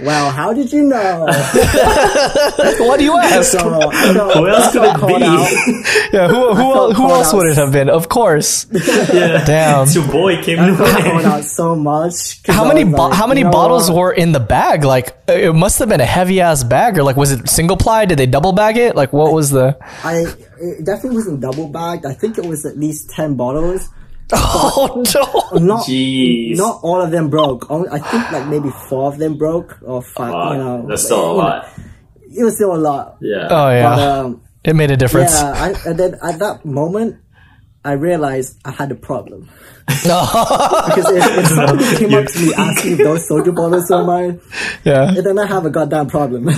[SPEAKER 2] "Well, how did you know?"
[SPEAKER 1] what do you ask?
[SPEAKER 2] So I
[SPEAKER 3] Who else could it be?
[SPEAKER 1] Yeah, who who,
[SPEAKER 2] felt
[SPEAKER 1] who else
[SPEAKER 2] out.
[SPEAKER 1] would it have been? Of course.
[SPEAKER 3] Yeah.
[SPEAKER 1] Damn.
[SPEAKER 3] It's your boy Kim
[SPEAKER 2] I got out so much.
[SPEAKER 1] How many bo-
[SPEAKER 2] like,
[SPEAKER 1] how many
[SPEAKER 2] you know
[SPEAKER 1] bottles
[SPEAKER 2] what?
[SPEAKER 1] were in the bag? Like it must have been a heavy ass bag, or like was it single ply? Did they double bag it? Like what was the?
[SPEAKER 2] I it definitely wasn't double bagged. I think it was at least ten bottles.
[SPEAKER 1] Oh no!
[SPEAKER 2] Not
[SPEAKER 3] Jeez.
[SPEAKER 2] not all of them broke. Only, I think like maybe four of them broke or five.
[SPEAKER 3] Fuck,
[SPEAKER 2] you know,
[SPEAKER 3] That's still a
[SPEAKER 2] you know,
[SPEAKER 3] lot.
[SPEAKER 2] it was still a lot.
[SPEAKER 3] Yeah.
[SPEAKER 1] Oh yeah,
[SPEAKER 2] But um,
[SPEAKER 1] it made a difference.
[SPEAKER 2] yeah, I, and then at that moment, I realized I had a problem
[SPEAKER 1] No.
[SPEAKER 2] because if, if somebody came up to me asking if those soda bottles were mine,
[SPEAKER 1] yeah.
[SPEAKER 2] then I have a goddamn problem.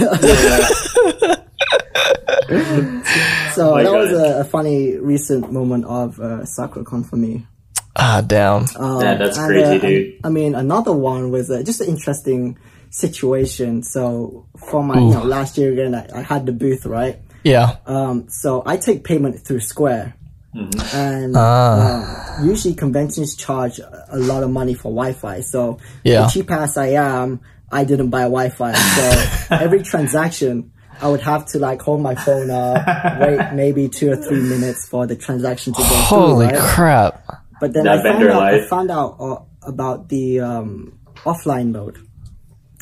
[SPEAKER 2] so
[SPEAKER 3] my
[SPEAKER 2] that was a, a funny recent moment of uh, SakuraCon for me.
[SPEAKER 1] Ah damn.
[SPEAKER 3] yeah, that's
[SPEAKER 2] And,
[SPEAKER 3] crazy,
[SPEAKER 2] uh,
[SPEAKER 3] dude.
[SPEAKER 2] I mean, another one was uh, just an interesting situation. So for my, you know, last year again, I, I had the booth, right?
[SPEAKER 1] Yeah.
[SPEAKER 2] Um, so I take payment through Square.
[SPEAKER 3] Mm-hmm.
[SPEAKER 2] And
[SPEAKER 1] Ah.
[SPEAKER 2] um, usually conventions charge a a lot of money for Wi-Fi. So
[SPEAKER 1] Yeah.
[SPEAKER 2] cheap ass I am, I didn't buy Wi-Fi. So every transaction, I would have to like hold my phone up, wait maybe two or three minutes for the transaction to go
[SPEAKER 1] Holy
[SPEAKER 2] through. Right?
[SPEAKER 1] crap.
[SPEAKER 2] But then
[SPEAKER 3] That
[SPEAKER 2] I found
[SPEAKER 3] vendor
[SPEAKER 2] out, I found out uh, about the um, offline mode.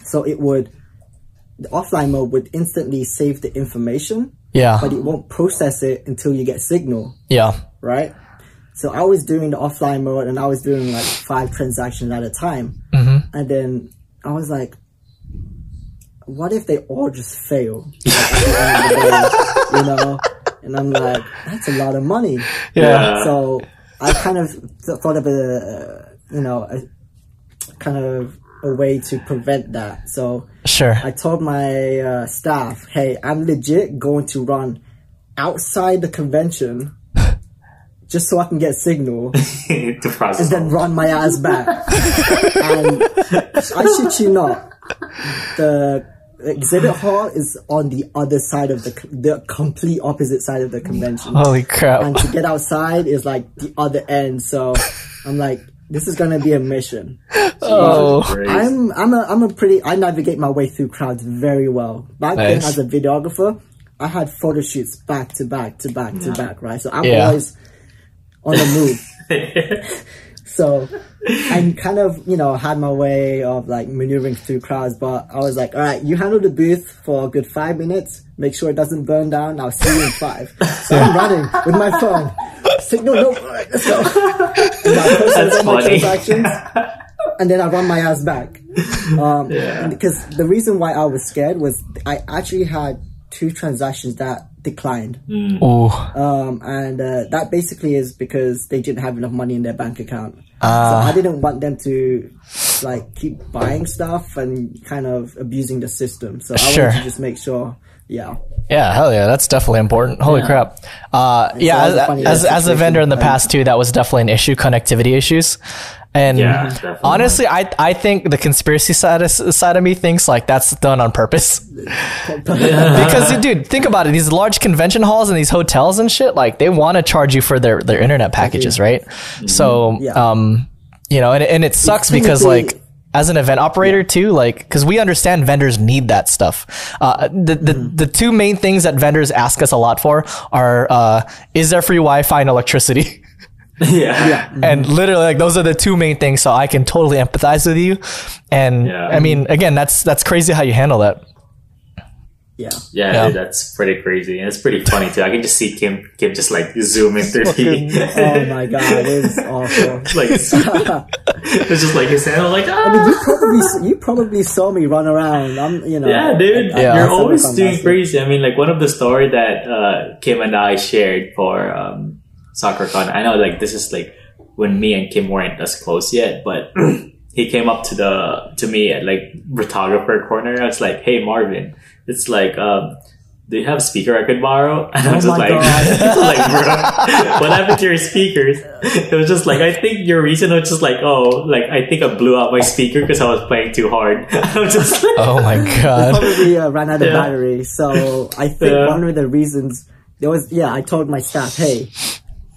[SPEAKER 2] So it would, the offline mode would instantly save the information,
[SPEAKER 1] Yeah.
[SPEAKER 2] but it won't process it until you get signal,
[SPEAKER 1] Yeah.
[SPEAKER 2] right? So I was doing the offline mode and I was doing like five transactions at a time.
[SPEAKER 1] Mm-hmm.
[SPEAKER 2] And then I was like, what if they all just fail? Like, at the end of the day, you know? And I'm like, that's a lot of money.
[SPEAKER 1] Yeah.
[SPEAKER 2] So I kind of th- thought of a, uh, you know, a kind of a way to prevent that. So
[SPEAKER 1] Sure.
[SPEAKER 2] I told my uh, staff, hey, I'm legit going to run outside the convention just so I can get signal
[SPEAKER 3] to process.
[SPEAKER 2] and then run my ass back. and I shit you not, the exhibit hall is on the other side of the, the complete opposite side of the convention
[SPEAKER 1] Holy crap.
[SPEAKER 2] and to get outside is like the other end. So I'm like, this is gonna be a mission.
[SPEAKER 1] Oh.
[SPEAKER 3] Crazy.
[SPEAKER 2] I'm I'm a I'm a pretty I navigate my way through crowds very well. Back then as a videographer, I had photo shoots back to back to back to back, right? So I'm
[SPEAKER 1] Yeah.
[SPEAKER 2] always on the move. So I kind of, you know, had my way of like maneuvering through crowds, but I was like, all right, you handle the booth for a good five minutes, make sure it doesn't burn down. I'll see you in five. So I'm running with my phone. Signal, no, all right, let's go. And I process my
[SPEAKER 3] funny.
[SPEAKER 2] transactions, and then I run my ass back. Um,
[SPEAKER 3] Yeah.
[SPEAKER 2] Because the reason why I was scared was I actually had two transactions that declined.
[SPEAKER 1] Oh,
[SPEAKER 2] Um, and uh, that basically is because they didn't have enough money in their bank account.
[SPEAKER 1] Ah.
[SPEAKER 2] so I didn't want them to like keep buying stuff and kind of abusing the system. So I
[SPEAKER 1] Sure.
[SPEAKER 2] wanted to just make sure, yeah.
[SPEAKER 1] Yeah, hell yeah, that's definitely important. Holy crap. Uh, yeah,
[SPEAKER 2] that was a
[SPEAKER 1] as, as, as a vendor in the past too, that was definitely an issue, connectivity issues. And
[SPEAKER 3] Yeah,
[SPEAKER 1] honestly, I I think the conspiracy side of, side of me thinks like that's done on purpose. because dude, think about it. These large convention halls and these hotels and shit, like they want to charge you for their their internet packages, right? So,
[SPEAKER 2] Yeah.
[SPEAKER 1] um, you know, and and it sucks because
[SPEAKER 2] technically-
[SPEAKER 1] like as an event operator too, like because we understand vendors need that stuff. Uh, the the, the two main things that vendors ask us a lot for are uh, is there free Wi-Fi and electricity.
[SPEAKER 3] yeah.
[SPEAKER 1] And literally, like those are the two main things. So I can totally empathize with you. And
[SPEAKER 3] Yeah.
[SPEAKER 1] I mean, again, that's that's crazy how you handle that.
[SPEAKER 2] Yeah.
[SPEAKER 3] Yeah,
[SPEAKER 1] Yeah.
[SPEAKER 3] dude, that's pretty crazy, and it's pretty funny too. I can just see Kim, Kim just like zooming through
[SPEAKER 1] fucking-
[SPEAKER 2] Oh my god, it is awful.
[SPEAKER 3] like it's, it's just like his hand. I'm like, ah.
[SPEAKER 2] You probably you probably saw me run around. I'm you know.
[SPEAKER 3] Yeah, dude,
[SPEAKER 1] Yeah.
[SPEAKER 3] you're always
[SPEAKER 2] of
[SPEAKER 3] doing crazy. I mean, like one of the story that uh, Kim and I shared for um, SakuraCon. I know, like this is like when me and Kim weren't as close yet, but he came up to the to me at like photographer corner. I was like, "Hey, Marvin, it's like um, do you have a speaker I could borrow? And I
[SPEAKER 2] Oh
[SPEAKER 3] was just like, like, bro, what happened to your speakers? It was just like, I think your reason was just like, oh, like, I think I blew out my speaker because I was playing too hard. I was just like,
[SPEAKER 1] Oh my god.
[SPEAKER 2] probably uh, ran out of
[SPEAKER 3] Yeah.
[SPEAKER 2] battery. So I think
[SPEAKER 3] Yeah.
[SPEAKER 2] one of the reasons there was yeah, I told my staff, hey,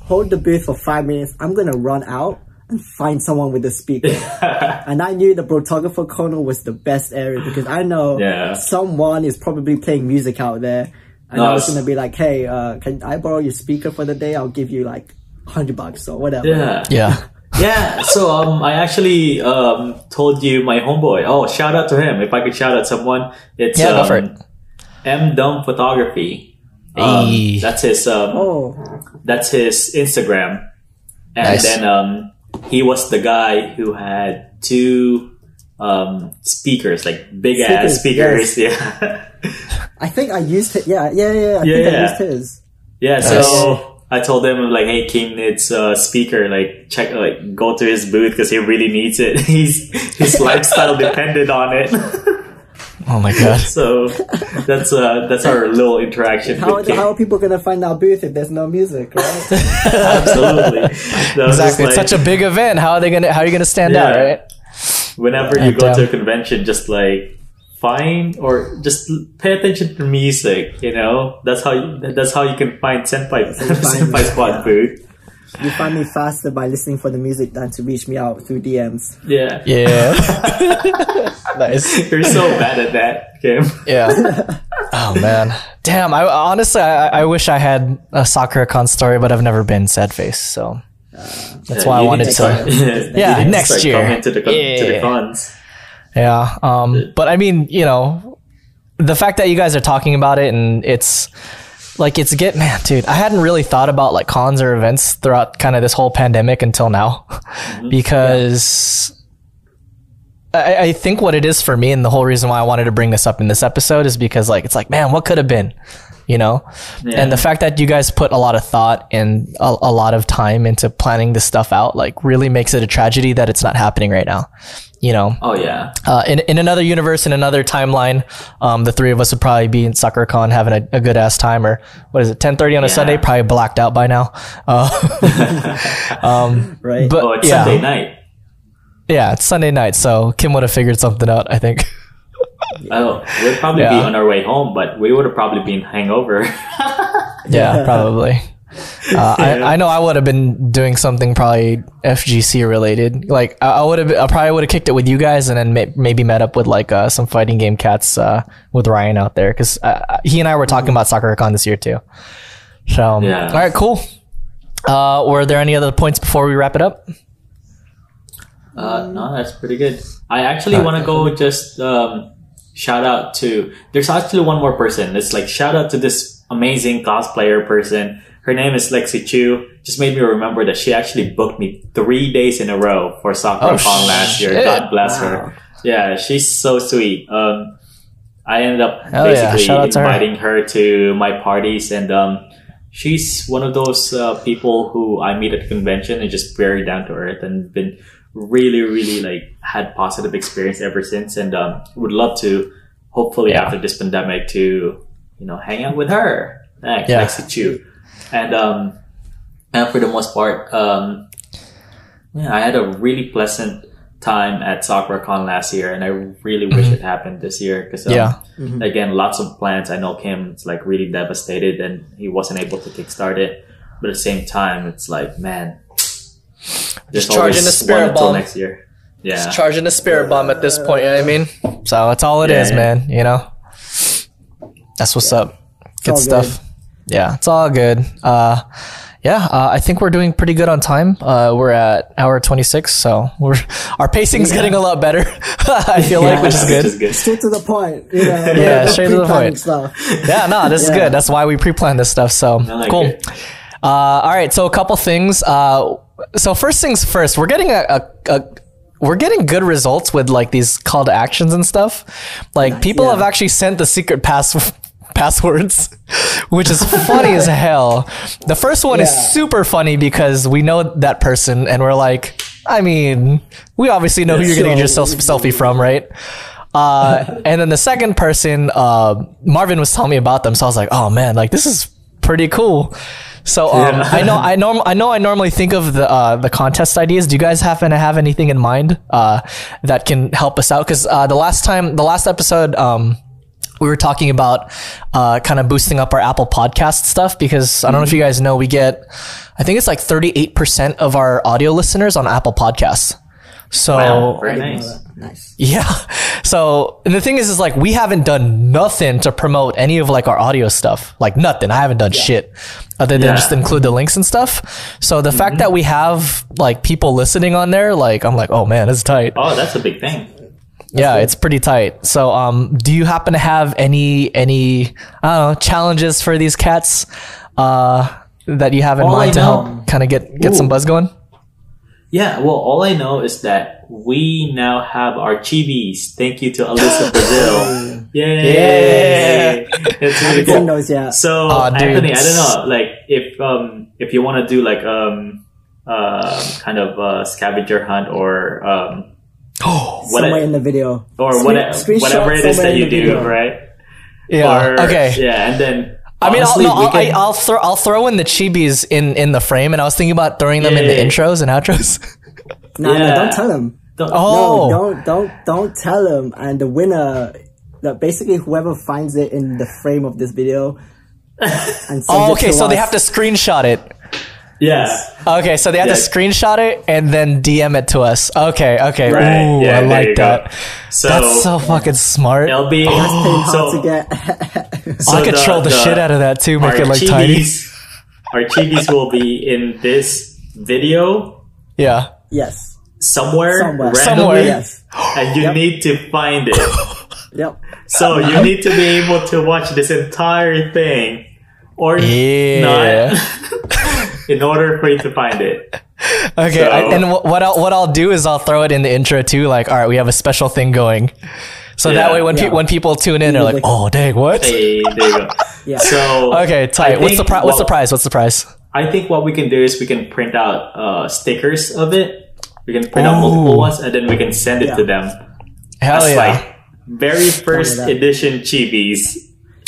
[SPEAKER 2] hold the booth for five minutes. I'm gonna run out and find someone with a speaker. and I knew the photographer corner was the best area because I know
[SPEAKER 3] Yeah.
[SPEAKER 2] someone is probably playing music out there. And
[SPEAKER 3] No,
[SPEAKER 2] I was
[SPEAKER 3] it's-
[SPEAKER 2] gonna be like, hey, uh, can I borrow your speaker for the day? I'll give you like hundred bucks or whatever.
[SPEAKER 3] yeah.
[SPEAKER 1] Yeah.
[SPEAKER 3] Yeah, so um, I actually um, told you my homeboy. Oh, shout out to him. If I could shout out someone, it's
[SPEAKER 1] Yeah, go
[SPEAKER 3] um,
[SPEAKER 1] it.
[SPEAKER 3] M Dumb Photography. Um,
[SPEAKER 1] Hey.
[SPEAKER 3] that's his um,
[SPEAKER 2] Oh,
[SPEAKER 3] that's his Instagram, and
[SPEAKER 1] Nice.
[SPEAKER 3] then um, he was the guy who had two um, speakers, like big ass
[SPEAKER 2] Speakers,
[SPEAKER 3] speakers. Yeah,
[SPEAKER 2] I think I used it. Yeah, yeah, yeah. I
[SPEAKER 3] Yeah,
[SPEAKER 2] think I used his.
[SPEAKER 3] yeah. So. I told him like, "Hey, Kim needs a speaker. Like, check, like, go to his booth because he really needs it. He's his lifestyle depended on it."
[SPEAKER 1] Oh my god.
[SPEAKER 3] So that's uh that's our little interaction.
[SPEAKER 2] How,
[SPEAKER 3] with
[SPEAKER 2] how are people gonna find our booth if there's no music, right?
[SPEAKER 3] Absolutely. That was just
[SPEAKER 1] Exactly. It's such a big event. How are they gonna how are you gonna stand out, right?
[SPEAKER 3] whenever you
[SPEAKER 1] Yeah,
[SPEAKER 3] go to a convention, just like find or just pay attention to music. You know, that's how you, that's how you can find senpai
[SPEAKER 2] how you find
[SPEAKER 3] senpai
[SPEAKER 2] me,
[SPEAKER 3] squad
[SPEAKER 2] yeah.
[SPEAKER 3] booth.
[SPEAKER 2] You find me faster by listening for the music than to reach me out through DMs.
[SPEAKER 3] Yeah.
[SPEAKER 1] Yeah. nice.
[SPEAKER 3] You're so bad at that, Kim.
[SPEAKER 1] Yeah. Oh man. Damn. I honestly, I, I wish I had a SakuraCon story, but I've never been sad face, so that's why I wanted
[SPEAKER 3] need
[SPEAKER 1] to.
[SPEAKER 3] You
[SPEAKER 1] Yeah,
[SPEAKER 3] need to
[SPEAKER 1] next year.
[SPEAKER 3] to the con- to the
[SPEAKER 1] Yeah.
[SPEAKER 3] cons.
[SPEAKER 1] Yeah. Um. But I mean, you know, the fact that you guys are talking about it and it's like it's get man, dude. I hadn't really thought about like cons or events throughout kind of this whole pandemic until now, mm-hmm. because. I, I think what it is for me, and the whole reason why I wanted to bring this up in this episode is because, like, it's like, man, what could have been, you know?
[SPEAKER 3] Yeah.
[SPEAKER 1] And the fact that you guys put a lot of thought and a, a lot of time into planning this stuff out, like, really makes it a tragedy that it's not happening right now, you know?
[SPEAKER 3] Oh yeah.
[SPEAKER 1] Uh, in, in another universe, in another timeline, um, the three of us would probably be in SakuraCon having a, a good ass time, or what is it, ten thirty on a
[SPEAKER 3] Yeah.
[SPEAKER 1] Sunday? Probably blacked out by now. Uh,
[SPEAKER 2] Right?
[SPEAKER 1] but
[SPEAKER 3] Oh, it's
[SPEAKER 1] yeah,
[SPEAKER 3] Sunday night.
[SPEAKER 1] yeah, it's Sunday night, so Kim would have figured something out. I think.
[SPEAKER 3] Oh, we'd probably be on our way home, but we would have probably been hangover.
[SPEAKER 1] yeah, probably. Uh, I, I know I would have been doing something probably FGC related. Like I, I would have, I probably would have kicked it with you guys, and then may, maybe met up with like uh, some fighting game cats uh, with Ryan out there because uh, he and I were talking about SakuraCon this year too. So um,
[SPEAKER 3] Yeah.
[SPEAKER 1] all right, cool. Uh, were there any other points before we wrap it up?
[SPEAKER 3] Uh, no, that's pretty good. I actually want to go just um, shout out to. There's actually one more person. It's like shout out to this amazing cosplayer person. Her name is Lexi Chu. Just made me remember that she actually booked me three days in a row for Sakura
[SPEAKER 1] Oh,
[SPEAKER 3] Con last year. God bless
[SPEAKER 2] Wow.
[SPEAKER 3] her. Yeah, she's so sweet. Um, I ended up
[SPEAKER 1] Hell
[SPEAKER 3] basically
[SPEAKER 1] out to her.
[SPEAKER 3] inviting her. to my parties, and um, she's one of those uh, people who I meet at the convention and just very down to earth and been really, really like had positive experience ever since, and um, would love to hopefully
[SPEAKER 1] Yeah.
[SPEAKER 3] after this pandemic to you know hang out with her. Thanks,
[SPEAKER 1] Yeah.
[SPEAKER 3] Lexi Chu. And um, and for the most part, um, yeah, I had a really pleasant time at SakuraCon last year, and I really wish it happened this year because um,
[SPEAKER 1] Mm-hmm.
[SPEAKER 3] Again, lots of plans. I know Kim's like really devastated, and he wasn't able to kickstart it. But at the same time, it's like, man, there's
[SPEAKER 1] charging
[SPEAKER 3] always
[SPEAKER 1] the spirit bomb.
[SPEAKER 3] next year. Yeah,
[SPEAKER 1] Charging a spirit bomb at this point. You know what I mean? So that's all it is,
[SPEAKER 3] Yeah, yeah.
[SPEAKER 1] man. You know, that's what's up. Good
[SPEAKER 2] all
[SPEAKER 1] stuff. Yeah, it's all good. Uh, yeah, uh, I think we're doing pretty good on time. Uh, we're at hour 26, so we're our pacing's getting a lot better. I feel like, which is good.
[SPEAKER 3] Good.
[SPEAKER 2] Straight to the point. You know,
[SPEAKER 1] Yeah,
[SPEAKER 2] no
[SPEAKER 1] straight to the point.
[SPEAKER 2] Stuff.
[SPEAKER 1] Yeah, no, this is good. That's why we pre-plan this stuff. So
[SPEAKER 3] like
[SPEAKER 1] cool.
[SPEAKER 3] it.
[SPEAKER 1] Uh, all right, so a couple things. Uh, so first things first, we're getting a, a, a we're getting good results with like these call to actions and stuff. Like people
[SPEAKER 2] yeah.
[SPEAKER 1] have actually sent the secret pass passwords, which is funny as hell. The first one
[SPEAKER 2] Yeah.
[SPEAKER 1] is super funny because we know that person and we're like, I mean, we obviously know who you're gonna get your self- selfie from, right? Uh, and then the second person, uh, Marvin was telling me about them, so I was like, oh man, like this is pretty cool. So um,
[SPEAKER 3] Yeah.
[SPEAKER 1] I know I norm I know I normally think of the uh, the contest ideas. Do you guys happen to have anything in mind uh, that can help us out? Because uh, the last time, the last episode, um, we were talking about uh, kind of boosting up our Apple Podcast stuff. Because I don't know if you guys know, we get I think it's like thirty eight percent of our audio listeners on Apple Podcasts. So
[SPEAKER 3] Wow, very
[SPEAKER 2] I didn't know
[SPEAKER 3] nice.
[SPEAKER 2] Nice.
[SPEAKER 1] yeah. So, and the thing is, is like we haven't done nothing to promote any of like our audio stuff. Like nothing. I haven't done shit other than
[SPEAKER 3] Yeah.
[SPEAKER 1] just include the links and stuff. So the fact that we have like people listening on there, like I'm like, oh man, it's tight.
[SPEAKER 3] Oh, that's a big thing.
[SPEAKER 1] Yeah, it's pretty tight. So, um, do you happen to have any any I don't know challenges for these cats, uh, that you have in
[SPEAKER 3] All
[SPEAKER 1] mind
[SPEAKER 3] I
[SPEAKER 1] to
[SPEAKER 3] know-
[SPEAKER 1] help kind of get get some buzz going?
[SPEAKER 3] Yeah, well, all I know is that we now have our chibis. Thank you to Alyssa Brazil. Yay! It's really
[SPEAKER 2] Haven't
[SPEAKER 3] cool.
[SPEAKER 2] those yet.
[SPEAKER 3] So,
[SPEAKER 1] Aw, dude.
[SPEAKER 3] Anthony, I don't know, like if um if you want to do like um uh kind of a scavenger hunt or um what
[SPEAKER 2] Somewhere in the video.
[SPEAKER 3] or
[SPEAKER 2] Screen-
[SPEAKER 3] whatever
[SPEAKER 2] screenshot
[SPEAKER 3] whatever it is that you do,
[SPEAKER 2] video.
[SPEAKER 3] right?
[SPEAKER 1] Yeah.
[SPEAKER 3] Or-
[SPEAKER 1] okay.
[SPEAKER 3] Yeah, and then
[SPEAKER 1] I mean,
[SPEAKER 3] honestly,
[SPEAKER 1] I'll, no,
[SPEAKER 3] we
[SPEAKER 1] I'll, I,
[SPEAKER 3] can-
[SPEAKER 1] I'll throw I'll throw in the chibis in in the frame, and I was thinking about throwing them in the
[SPEAKER 3] Yeah.
[SPEAKER 1] intros and outros.
[SPEAKER 2] No, no, don't tell them.
[SPEAKER 3] don't-
[SPEAKER 1] Oh.
[SPEAKER 2] No, don't, don't, don't tell them. And the winner, that basically whoever finds it in the frame of this video, and sends
[SPEAKER 1] Oh,
[SPEAKER 2] it
[SPEAKER 1] okay,
[SPEAKER 2] to
[SPEAKER 1] so they have to screenshot it.
[SPEAKER 3] Yeah.
[SPEAKER 1] Okay, so they have to screenshot it and then DM it to us. Okay, okay.
[SPEAKER 3] Right.
[SPEAKER 1] Ooh,
[SPEAKER 3] Yeah,
[SPEAKER 1] I like
[SPEAKER 3] you go.
[SPEAKER 1] that.
[SPEAKER 3] So,
[SPEAKER 1] That's so fucking smart.
[SPEAKER 3] it'll be
[SPEAKER 2] Paying hard
[SPEAKER 3] so,
[SPEAKER 2] to get.
[SPEAKER 3] so
[SPEAKER 1] I could troll the, shit out of that too, make
[SPEAKER 3] our
[SPEAKER 1] it like tiny.
[SPEAKER 3] our chibis will be in this video
[SPEAKER 1] Yeah.
[SPEAKER 2] yes.
[SPEAKER 3] somewhere,
[SPEAKER 2] Somewhere.
[SPEAKER 3] randomly,
[SPEAKER 1] Somewhere.
[SPEAKER 2] Yes.
[SPEAKER 3] and you
[SPEAKER 2] Yep.
[SPEAKER 3] need to find it.
[SPEAKER 2] Yep.
[SPEAKER 3] So you need to be able to watch this entire thing, or
[SPEAKER 1] Yeah.
[SPEAKER 3] not, in order for you to find it.
[SPEAKER 1] Okay,
[SPEAKER 3] So-
[SPEAKER 1] I, and wh- what I'll, what I'll do is I'll throw it in the intro too. Like, all right, we have a special thing going. So that way, when pe- when people tune in, they're like,
[SPEAKER 2] Like-
[SPEAKER 1] "Oh, dang, what?"
[SPEAKER 3] Hey, there you go.
[SPEAKER 2] Yeah.
[SPEAKER 3] So
[SPEAKER 1] Okay, tight.
[SPEAKER 3] I
[SPEAKER 1] What's the
[SPEAKER 3] think
[SPEAKER 1] pri- What's the
[SPEAKER 3] what-
[SPEAKER 1] prize? What's the prize?
[SPEAKER 3] I think what we can do is we can print out uh, stickers of it. We can print out multiple ones, and then we can send it
[SPEAKER 2] Yeah.
[SPEAKER 3] to them.
[SPEAKER 1] Hell
[SPEAKER 3] That's
[SPEAKER 1] yeah!
[SPEAKER 3] like very first edition chibis.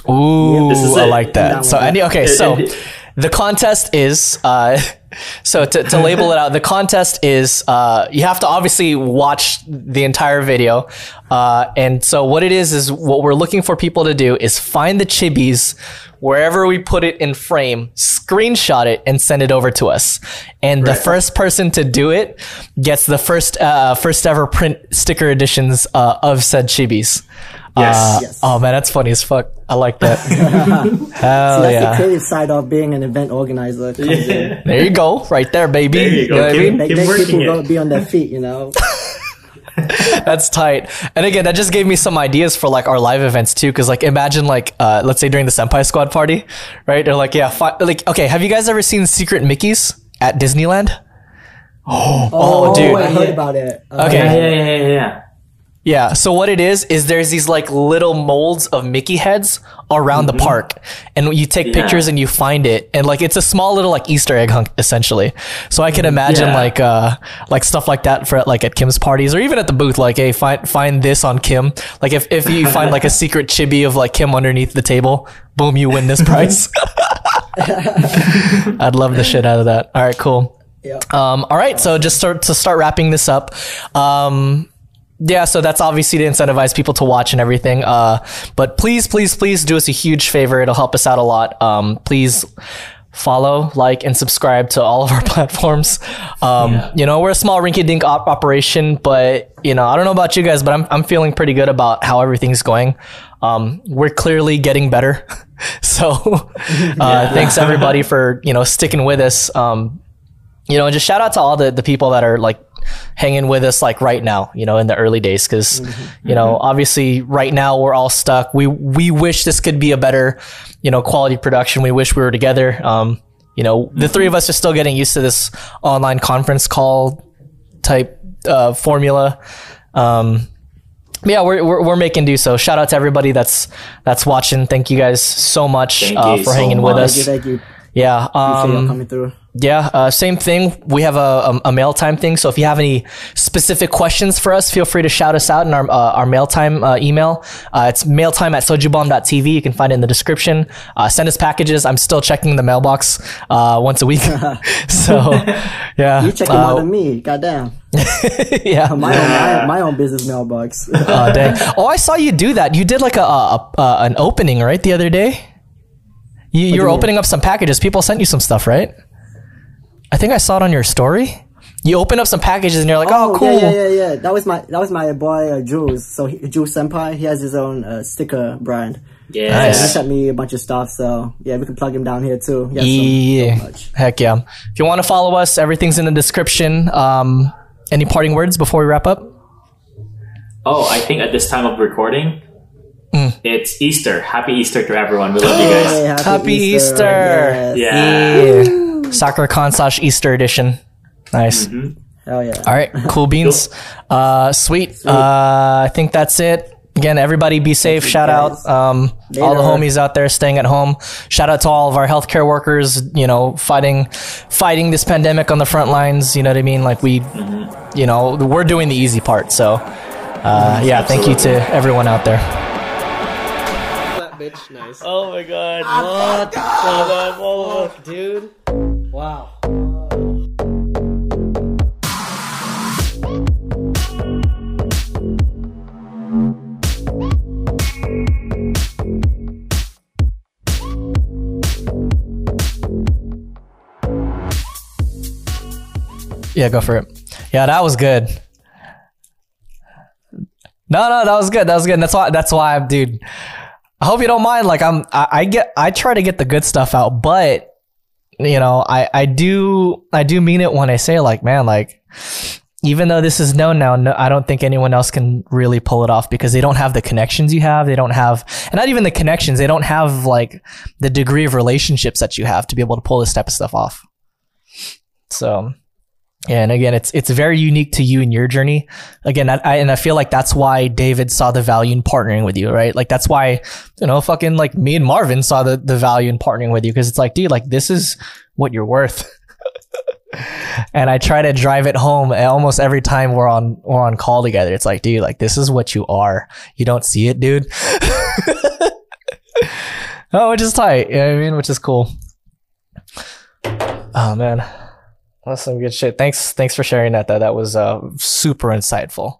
[SPEAKER 1] Ooh,
[SPEAKER 3] This is
[SPEAKER 1] I
[SPEAKER 3] it.
[SPEAKER 1] like that.
[SPEAKER 2] Down
[SPEAKER 1] So any okay,
[SPEAKER 3] It-
[SPEAKER 1] so
[SPEAKER 3] it-
[SPEAKER 1] the contest is uh so to, to label it out, the contest is uh you have to obviously watch the entire video. Uh and so what it is is what we're looking for people to do is find the chibis wherever we put it in frame, screenshot it and send it over to us. And the first person to do it gets the first uh first ever print sticker editions uh, of said chibis.
[SPEAKER 3] Yes.
[SPEAKER 1] Uh,
[SPEAKER 2] Yes.
[SPEAKER 1] Oh man, that's funny as fuck. I like that. Hell
[SPEAKER 2] That's the
[SPEAKER 1] yeah.
[SPEAKER 2] creative side of being an event organizer. Comes in.
[SPEAKER 1] There you go, right there, baby.
[SPEAKER 3] There you go.
[SPEAKER 1] know what I
[SPEAKER 3] Keep-
[SPEAKER 1] mean?
[SPEAKER 2] Make, make
[SPEAKER 3] working
[SPEAKER 2] people
[SPEAKER 3] it.
[SPEAKER 2] go be on their feet, you know.
[SPEAKER 1] That's tight. And again, that just gave me some ideas for like our live events too. Cause like imagine like uh let's say during the Senpai Squad party, right? They're like, yeah, fi- like okay, have you guys ever seen Secret Mickeys at Disneyland?
[SPEAKER 2] Oh, Oh,
[SPEAKER 1] dude.
[SPEAKER 2] I heard about it. Uh,
[SPEAKER 1] Okay.
[SPEAKER 3] Yeah, yeah, yeah, yeah, yeah.
[SPEAKER 1] So what it is is there's these like little molds of Mickey heads around the park, and you take
[SPEAKER 3] Mm-hmm. Yeah.
[SPEAKER 1] pictures and you find it, and like it's a small little like Easter egg hunt essentially. So I can imagine
[SPEAKER 3] Yeah.
[SPEAKER 1] like uh like stuff like that for like at Kim's parties or even at the booth. Like, hey, find find this on Kim. Like if if you find like a secret chibi of like Kim underneath the table, boom, you win this prize. I'd love the shit out of that. All right, cool.
[SPEAKER 2] Yeah.
[SPEAKER 1] Um, all right, so just start to start wrapping this up. Um, yeah, so that's obviously to incentivize people to watch and everything. Uh, but please, please, please do us a huge favor. It'll help us out a lot. Um, please follow, like, and subscribe to all of our platforms. Um,
[SPEAKER 3] Yeah.
[SPEAKER 1] you know, we're a small rinky dink op- operation, but you know, I don't know about you guys, but I'm, I'm feeling pretty good about how everything's going. Um, we're clearly getting better. so, uh, thanks everybody for, you know, sticking with us. Um, you know, and just shout out to all the, the people that are like hanging with us like right now, you know, in the early days. because you know, obviously right now we're all stuck. We, we wish this could be a better, you know, quality production. We wish we were together. Um, you know, the three of us are still getting used to this online conference call type, uh, formula. Um, yeah, we're, we're, we're making do so. Shout out to everybody that's, that's watching. Thank you guys so much, uh, for
[SPEAKER 3] so
[SPEAKER 1] hanging with us.
[SPEAKER 2] Thank you, thank you.
[SPEAKER 1] Yeah.
[SPEAKER 2] Appreciate
[SPEAKER 1] Um,
[SPEAKER 2] coming through.
[SPEAKER 1] Yeah, uh, same thing. We have a, a, a mail time thing. So if you have any specific questions for us, feel free to shout us out in our, uh, our mail time uh, email. Uh, it's mailtime at sojubomb.tv. You can find it in the description. Uh, send us packages. I'm still checking the mailbox uh, once a week. so, yeah.
[SPEAKER 2] You're checking
[SPEAKER 1] Uh,
[SPEAKER 2] more than me. Goddamn.
[SPEAKER 1] yeah.
[SPEAKER 2] My own, my, my own business mailbox.
[SPEAKER 1] Oh, dang. Oh, I saw you do that. You did like a, a, a an opening, right, the other day? You, you were
[SPEAKER 2] you mean?
[SPEAKER 1] opening up some packages. People sent you some stuff, right? I think I saw it on your story. You open up some packages and you're like, oh, cool.
[SPEAKER 2] Yeah, yeah, yeah, yeah. That was my that was my boy uh, Jules. So he, Jules Senpai, he has his own uh, sticker brand.
[SPEAKER 3] Yeah.
[SPEAKER 2] He
[SPEAKER 1] Nice.
[SPEAKER 2] sent me a bunch of stuff. So yeah, we can plug him down here too. He has some-
[SPEAKER 1] Yeah.
[SPEAKER 2] so much.
[SPEAKER 1] Heck yeah. If you want to follow us, everything's in the description. Um, any parting words before we wrap up?
[SPEAKER 3] Oh, I think at this time of recording,
[SPEAKER 1] Hmm.
[SPEAKER 3] it's Easter. Happy Easter to everyone. We love you guys.
[SPEAKER 2] Hey,
[SPEAKER 1] Happy Easter.
[SPEAKER 2] Yes.
[SPEAKER 3] Yeah.
[SPEAKER 1] Yeah. Sakura Con slash Easter edition. Nice.
[SPEAKER 2] Hell yeah.
[SPEAKER 1] All right, cool beans. Uh, sweet. Uh, I think that's it. Again, everybody be safe. Shout
[SPEAKER 2] guys.
[SPEAKER 1] out um, all the homies out there staying at home. Shout out to all of our healthcare workers. You know, fighting fighting this pandemic on the front lines. You know what I mean? Like we, you know, we're doing the easy part. So, uh, yeah, thank you to everyone out there.
[SPEAKER 5] That bitch, nice.
[SPEAKER 1] Oh my god!
[SPEAKER 5] What the fuck, dude? Wow.
[SPEAKER 1] Yeah, go for it. Yeah, that was good. No, no, that was good. That was good. That's why. That's why, I'm, dude. I hope you don't mind. Like I'm, I, I get, I try to get the good stuff out, but you know, I, I do, I do mean it when I say like, man, like, even though this is known now, no, I don't think anyone else can really pull it off because they don't have the connections you have. They don't have, and not even the connections. They don't have like the degree of relationships that you have to be able to pull this type of stuff off. So, and again, it's it's very unique to you and your journey. Again, I, I, and I feel like that's why David saw the value in partnering with you, right? Like that's why you know, fucking like me and Marvin saw the the value in partnering with you because it's like, dude, like this is what you're worth. and I try to drive it home eh, almost every time we're on we're on call together. It's like, dude, like this is what you are. You don't see it, dude. oh, which is tight. You know what I mean? Which is cool. Oh man. That's some good shit. Thanks thanks for sharing that though. That was uh super insightful.